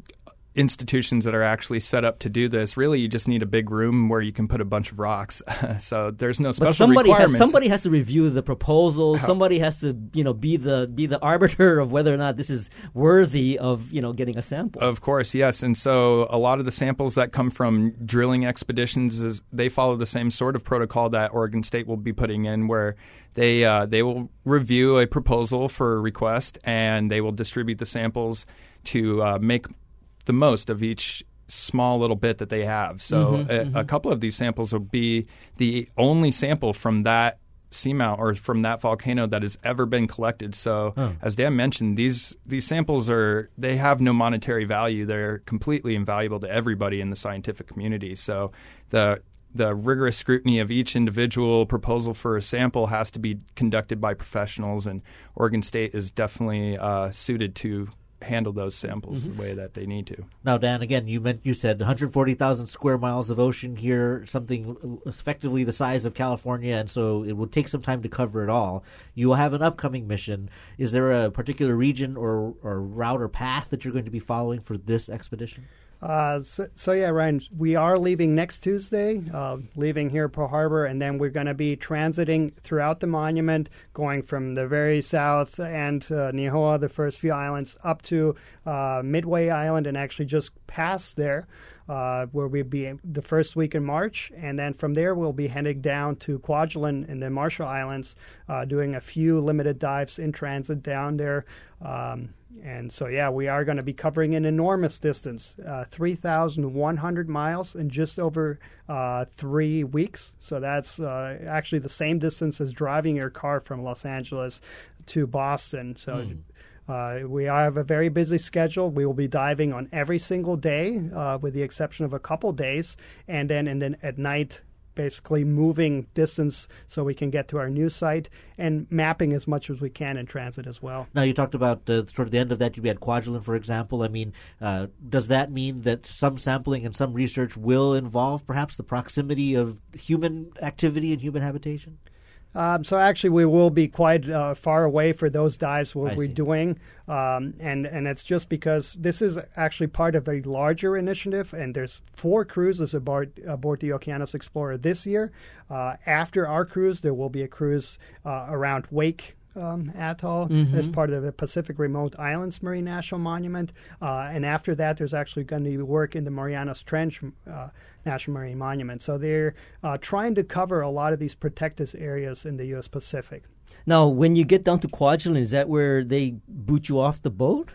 institutions that are actually set up to do this. Really, you just need a big room where you can put a bunch of rocks. so there's no special but somebody requirements. Has, somebody has to review the proposal. How? Somebody has to, you know, be the be the arbiter of whether or not this is worthy of, you know, getting a sample. Of course, yes. And so a lot of the samples that come from drilling expeditions is they follow the same sort of protocol that Oregon State will be putting in, where they uh, they will review a proposal for a request and they will distribute the samples to uh, make the most of each small little bit that they have. So mm-hmm, a, mm-hmm. a, couple of these samples will be the only sample from that seamount or from that volcano that has ever been collected. So oh. as Dan mentioned, these these samples are they have no monetary value. They're completely invaluable to everybody in the scientific community. So the the rigorous scrutiny of each individual proposal for a sample has to be conducted by professionals, and Oregon State is definitely uh, suited to handle those samples mm-hmm. the way that they need to. Now, Dan, again, you meant you said 140,000 square miles of ocean here, something effectively the size of California, and so it would take some time to cover it all. You will have an upcoming mission. Is there a particular region or, or route or path that you're going to be following for this expedition? Uh, so, so, yeah, Ryan, we are leaving next Tuesday, uh, leaving here Pearl Harbor, and then we're going to be transiting throughout the monument, going from the very south and uh, Nihoa, the first few islands, up to uh, Midway Island, and actually just past there, uh, where we'll be the first week in March, and then from there we'll be heading down to Kwajalein in the Marshall Islands, uh, doing a few limited dives in transit down there. Um, and so, yeah, we are going to be covering an enormous distance uh, 3,100 miles in just over uh, three weeks. So, that's uh, actually the same distance as driving your car from Los Angeles to Boston. So, mm. Uh, we have a very busy schedule. We will be diving on every single day, uh, with the exception of a couple days, and then and then at night basically moving distance so we can get to our new site and mapping as much as we can in transit as well. Now, you talked about uh, sort of the end of that. You had Kwajalein, for example. I mean, uh, does that mean that some sampling and some research will involve perhaps the proximity of human activity and human habitation? Um, so actually, we will be quite uh, far away for those dives we'll be doing, um, and and it's just because this is actually part of a larger initiative, and there's four cruises aboard aboard the Okeanos Explorer this year. Uh, after our cruise, there will be a cruise uh, around Wake um, atoll mm-hmm. as part of the Pacific Remote Islands Marine National Monument. Uh, and after that, there's actually going to be work in the Marianas Trench uh, National Marine Monument. So they're uh, trying to cover a lot of these protected areas in the U.S. Pacific. Now, when you get down to Kwajalein, is that where they boot you off the boat?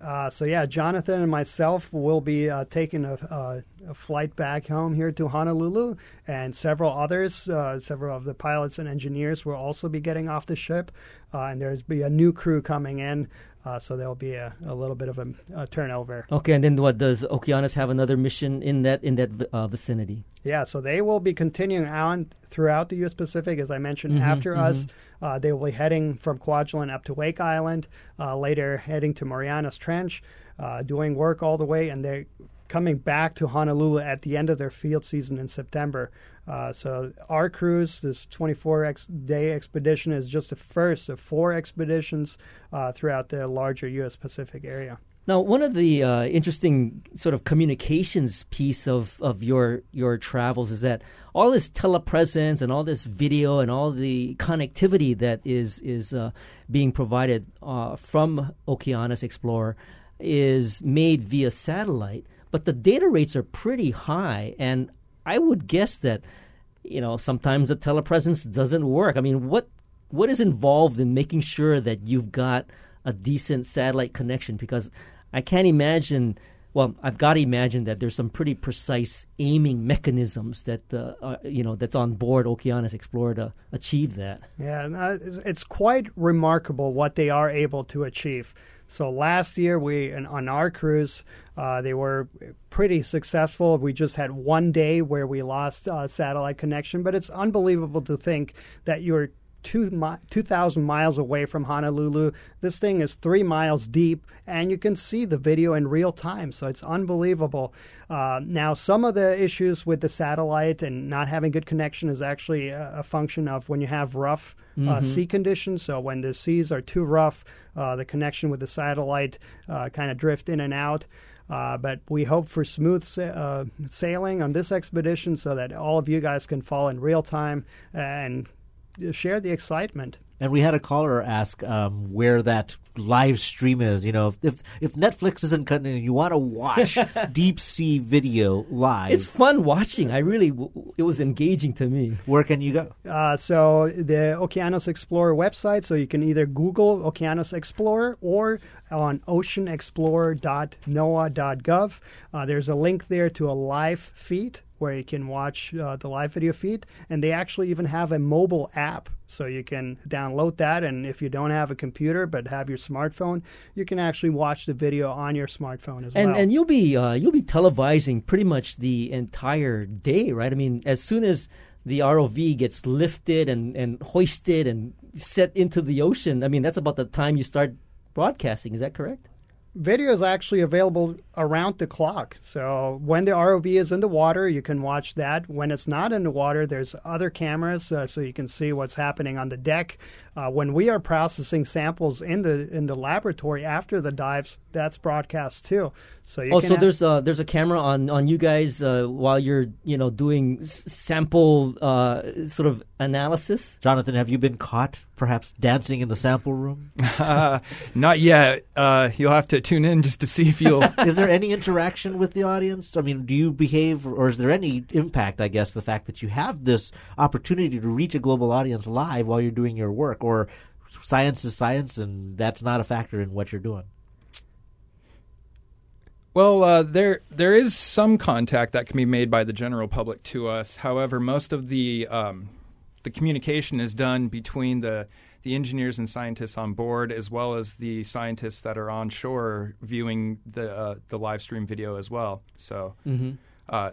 Uh, so yeah, Jonathan and myself will be uh, taking a, a flight back home here to Honolulu, and several others, uh, several of the pilots and engineers will also be getting off the ship, uh, and there's be a new crew coming in. Uh, so there'll be a, a little bit of a, a, turnover. Okay, and then what does Okeanos have another mission in that in that uh, vicinity? Yeah, so they will be continuing on throughout the U.S. Pacific, as I mentioned. Mm-hmm, after mm-hmm. us, uh, they will be heading from Kwajalein up to Wake Island, uh, later heading to Marianas Trench, uh, doing work all the way, and they're coming back to Honolulu at the end of their field season in September. Uh, so our cruise, this 24-day expedition, is just the first of four expeditions uh, throughout the larger U.S. Pacific area. Now, one of the uh, interesting sort of communications piece of, of your your travels is that all this telepresence and all this video and all the connectivity that is is uh, being provided uh, from Okeanos Explorer is made via satellite, but the data rates are pretty high, and I would guess that you know sometimes the telepresence doesn't work. I mean, what what is involved in making sure that you've got a decent satellite connection? Because I can't imagine. Well, I've got to imagine that there's some pretty precise aiming mechanisms that uh, are, you know that's on board Okeanos Explorer to achieve that. Yeah, uh, it's quite remarkable what they are able to achieve. So last year, we on our cruise, uh, they were pretty successful. We just had one day where we lost uh, satellite connection, but it's unbelievable to think that you're two mi- 2,000 miles away from Honolulu. This thing is three miles deep, and you can see the video in real time. So it's unbelievable. Uh, now, some of the issues with the satellite and not having good connection is actually a, a function of when you have rough Mm-hmm. uh, sea conditions. So when the seas are too rough, uh, the connection with the satellite uh, kind of drift in and out. Uh, but we hope for smooth sa- uh, sailing on this expedition so that all of you guys can fall in real time and share the excitement. And we had a caller ask um, where that live stream is. You know, if if, if Netflix isn't cutting you want to watch deep sea video live. It's fun watching. I really, it was engaging to me. Where can you go? Uh, so the Okeanos Explorer website. So you can either Google Okeanos Explorer or on oceanexplorer.noaa.gov. Uh, there's a link there to a live feed where you can watch uh, the live video feed, and they actually even have a mobile app. So you can download that, and if you don't have a computer but have your smartphone, you can actually watch the video on your smartphone as and, well. And you'll be uh, you'll be televising pretty much the entire day, right? I mean, as soon as the ROV gets lifted and, and hoisted and set into the ocean, I mean, that's about the time you start broadcasting. Is that correct? Video is actually available around the clock. So when the ROV is in the water, you can watch that. When it's not in the water, there's other cameras, uh, so you can see what's happening on the deck. Uh, when we are processing samples in the in the laboratory after the dives, that's broadcast too. So you oh, can so ha- there's uh, there's a camera on, on you guys uh, while you're you know doing s- sample uh, sort of analysis. Jonathan, have you been caught perhaps dancing in the sample room? Uh, not yet. Uh, you'll have to tune in just to see if you'll. is there any interaction with the audience? I mean, do you behave, or is there any impact? I guess the fact that you have this opportunity to reach a global audience live while you're doing your work, or science is science, and that's not a factor in what you're doing. Well, uh, there there is some contact that can be made by the general public to us. However, most of the um, the communication is done between the the engineers and scientists on board, as well as the scientists that are on shore viewing the uh, the live stream video as well. So, mm-hmm. uh,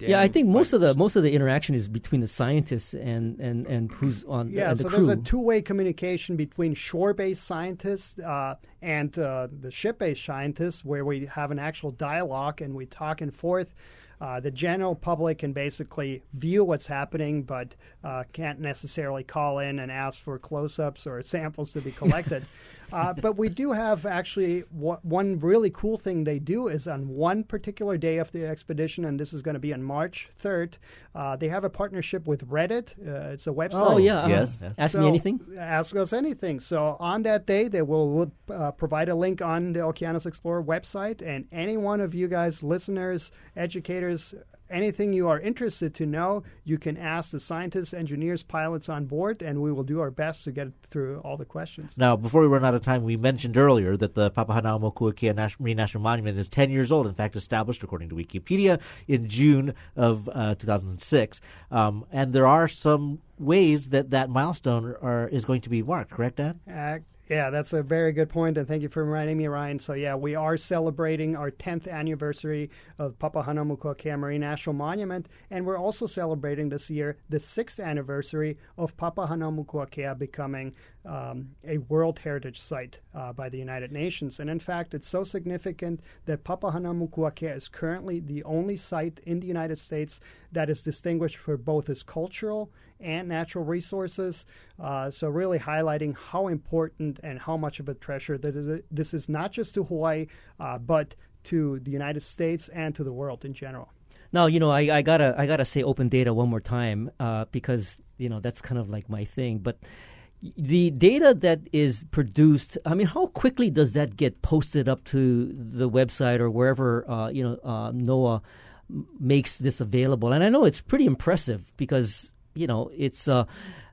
yeah, I think most of the most of the interaction is between the scientists and and, and who's on yeah, and the so crew. there's a two-way communication between shore-based scientists uh, and uh, the ship-based scientists, where we have an actual dialogue and we talk and forth. Uh, the general public can basically view what's happening, but uh, can't necessarily call in and ask for close-ups or samples to be collected. Uh, but we do have actually w- one really cool thing they do is on one particular day of the expedition, and this is going to be on March 3rd. Uh, they have a partnership with Reddit. Uh, it's a website. Oh yeah, uh-huh. Yes, yes. Ask So, me anything. Ask us anything. So on that day, they will uh, provide a link on the Okeanos Explorer website, and any one of you guys, listeners, educators, anything you are interested to know, you can ask the scientists, engineers, pilots on board, and we will do our best to get through all the questions. Now, before we run out of time, we mentioned earlier that the Papahanaumokuakea Marine National Monument is 10 years old, in fact, established, according to Wikipedia, in June of uh, 2006. Um, and there are some ways that that milestone are, is going to be marked, correct, Dan? Uh, yeah, that's a very good point, and thank you for reminding me, Ryan. So, yeah, we are celebrating our 10th anniversary of Papahanaumokuakea Marine National Monument, and we're also celebrating this year the sixth anniversary of Papahanaumokuakea becoming um, a World Heritage Site uh, by the United Nations. And in fact, it's so significant that Papahanaumokuakea is currently the only site in the United States that is distinguished for both its cultural and natural resources. Uh, so, really highlighting how important and how much of a treasure that is, this is not just to Hawaii, uh, but to the United States and to the world in general. Now, you know, I, I gotta I gotta say open data one more time uh, because you know that's kind of like my thing. But the data that is produced, I mean, how quickly does that get posted up to the website or wherever uh, you know uh, NOAA makes this available? And I know it's pretty impressive because you know it's uh,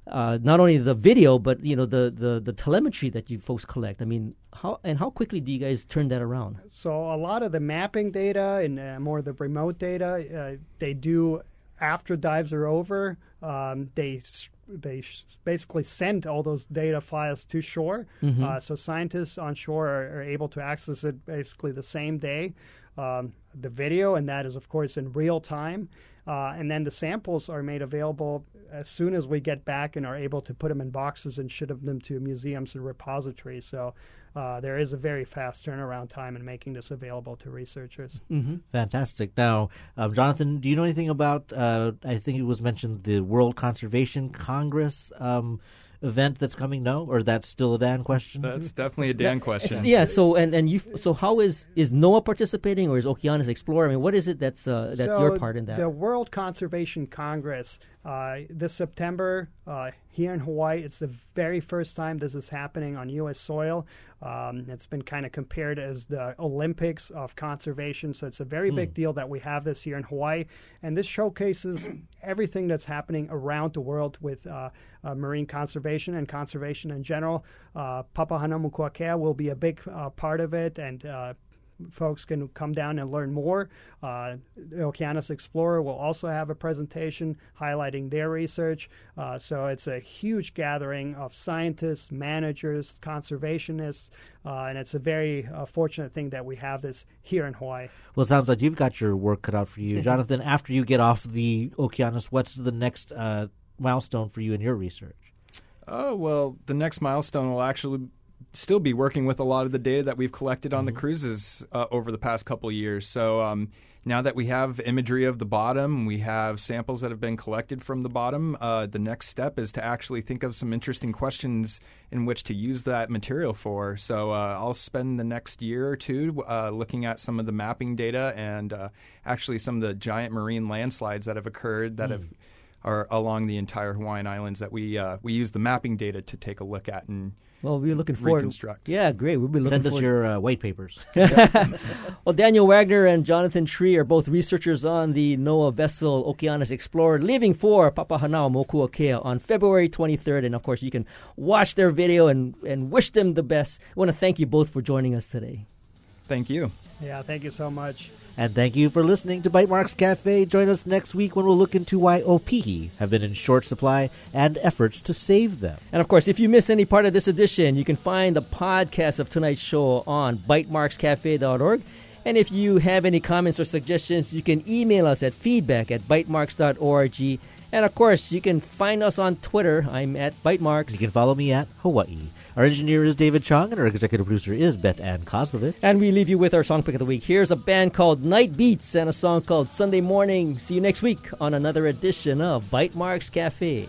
uh, not only the video but you know the, the the telemetry that you folks collect. I mean, how and how quickly do you guys turn that around? So a lot of the mapping data and uh, more of the remote data uh, they do after dives are over. Um, they they basically send all those data files to shore. Mm-hmm. Uh, so scientists on shore are, are, able to access it basically the same day. Um, the video, and that is, of course, in real time. Uh, and then the samples are made available as soon as we get back and are able to put them in boxes and ship them to museums and repositories. So uh, there is a very fast turnaround time in making this available to researchers. Mm-hmm. Fantastic. Now, um, Jonathan, do you know anything about? Uh, I think it was mentioned the World Conservation Congress. Um, event that's coming? No, or that's still a Dan question. That's definitely a Dan yeah, question. Yeah. So and and you so how is is NOAA participating or is Okeanos Explorer? I mean, what is it that's uh, that's so your part in that? The World Conservation Congress uh, this September uh, here in Hawaii. It's the very first time this is happening on U.S. soil. Um, it's been kind of compared as the Olympics of conservation, so it's a very mm. big deal that we have this here in Hawaii. And this showcases everything that's happening around the world with uh, uh, marine conservation and conservation in general. Uh, Papahanaumokuakea will be a big uh, part of it, and uh, folks can come down and learn more. Uh, the Okeanos Explorer will also have a presentation highlighting their research. Uh, so it's a huge gathering of scientists, managers, conservationists, uh, and it's a very uh, fortunate thing that we have this here in Hawaii. Well, it sounds like you've got your work cut out for you. Jonathan, after you get off the Okeanos, what's the next uh, milestone for you in your research? Oh, well, the next milestone will actually still be working with a lot of the data that we've collected on mm-hmm. the cruises uh, over the past couple years. So um, now that we have imagery of the bottom, we have samples that have been collected from the bottom. Uh, the next step is to actually think of some interesting questions in which to use that material for. So uh, I'll spend the next year or two uh, looking at some of the mapping data and uh, actually some of the giant marine landslides that have occurred that mm. have are along the entire Hawaiian Islands that we uh, we use the mapping data to take a look at and well, we're looking forward. Reconstruct. Yeah, great. We'll be looking Send us your uh, white papers. well, Daniel Wagner and Jonathan Tree are both researchers on the NOAA vessel Okeanos Explorer, leaving for Papahanaumokuakea on February 23rd. And of course, you can watch their video and, and wish them the best. I want to thank you both for joining us today. Thank you. Yeah, thank you so much. And thank you for listening to Bytemarks Cafe. Join us next week when we'll look into why opihi have been in short supply and efforts to save them. And of course, if you miss any part of this edition, you can find the podcast of tonight's show on bytemarkscafe.org. And if you have any comments or suggestions, you can email us at feedback at bytemarks.org. And of course, you can find us on Twitter. I'm at Bytemarks. You can follow me at Hawaii. Our engineer is David Chong, and our executive producer is Beth Ann Kozlovich. And we leave you with our song pick of the week. Here's a band called Night Beats and a song called Sunday Morning. See you next week on another edition of Bytemarks Cafe.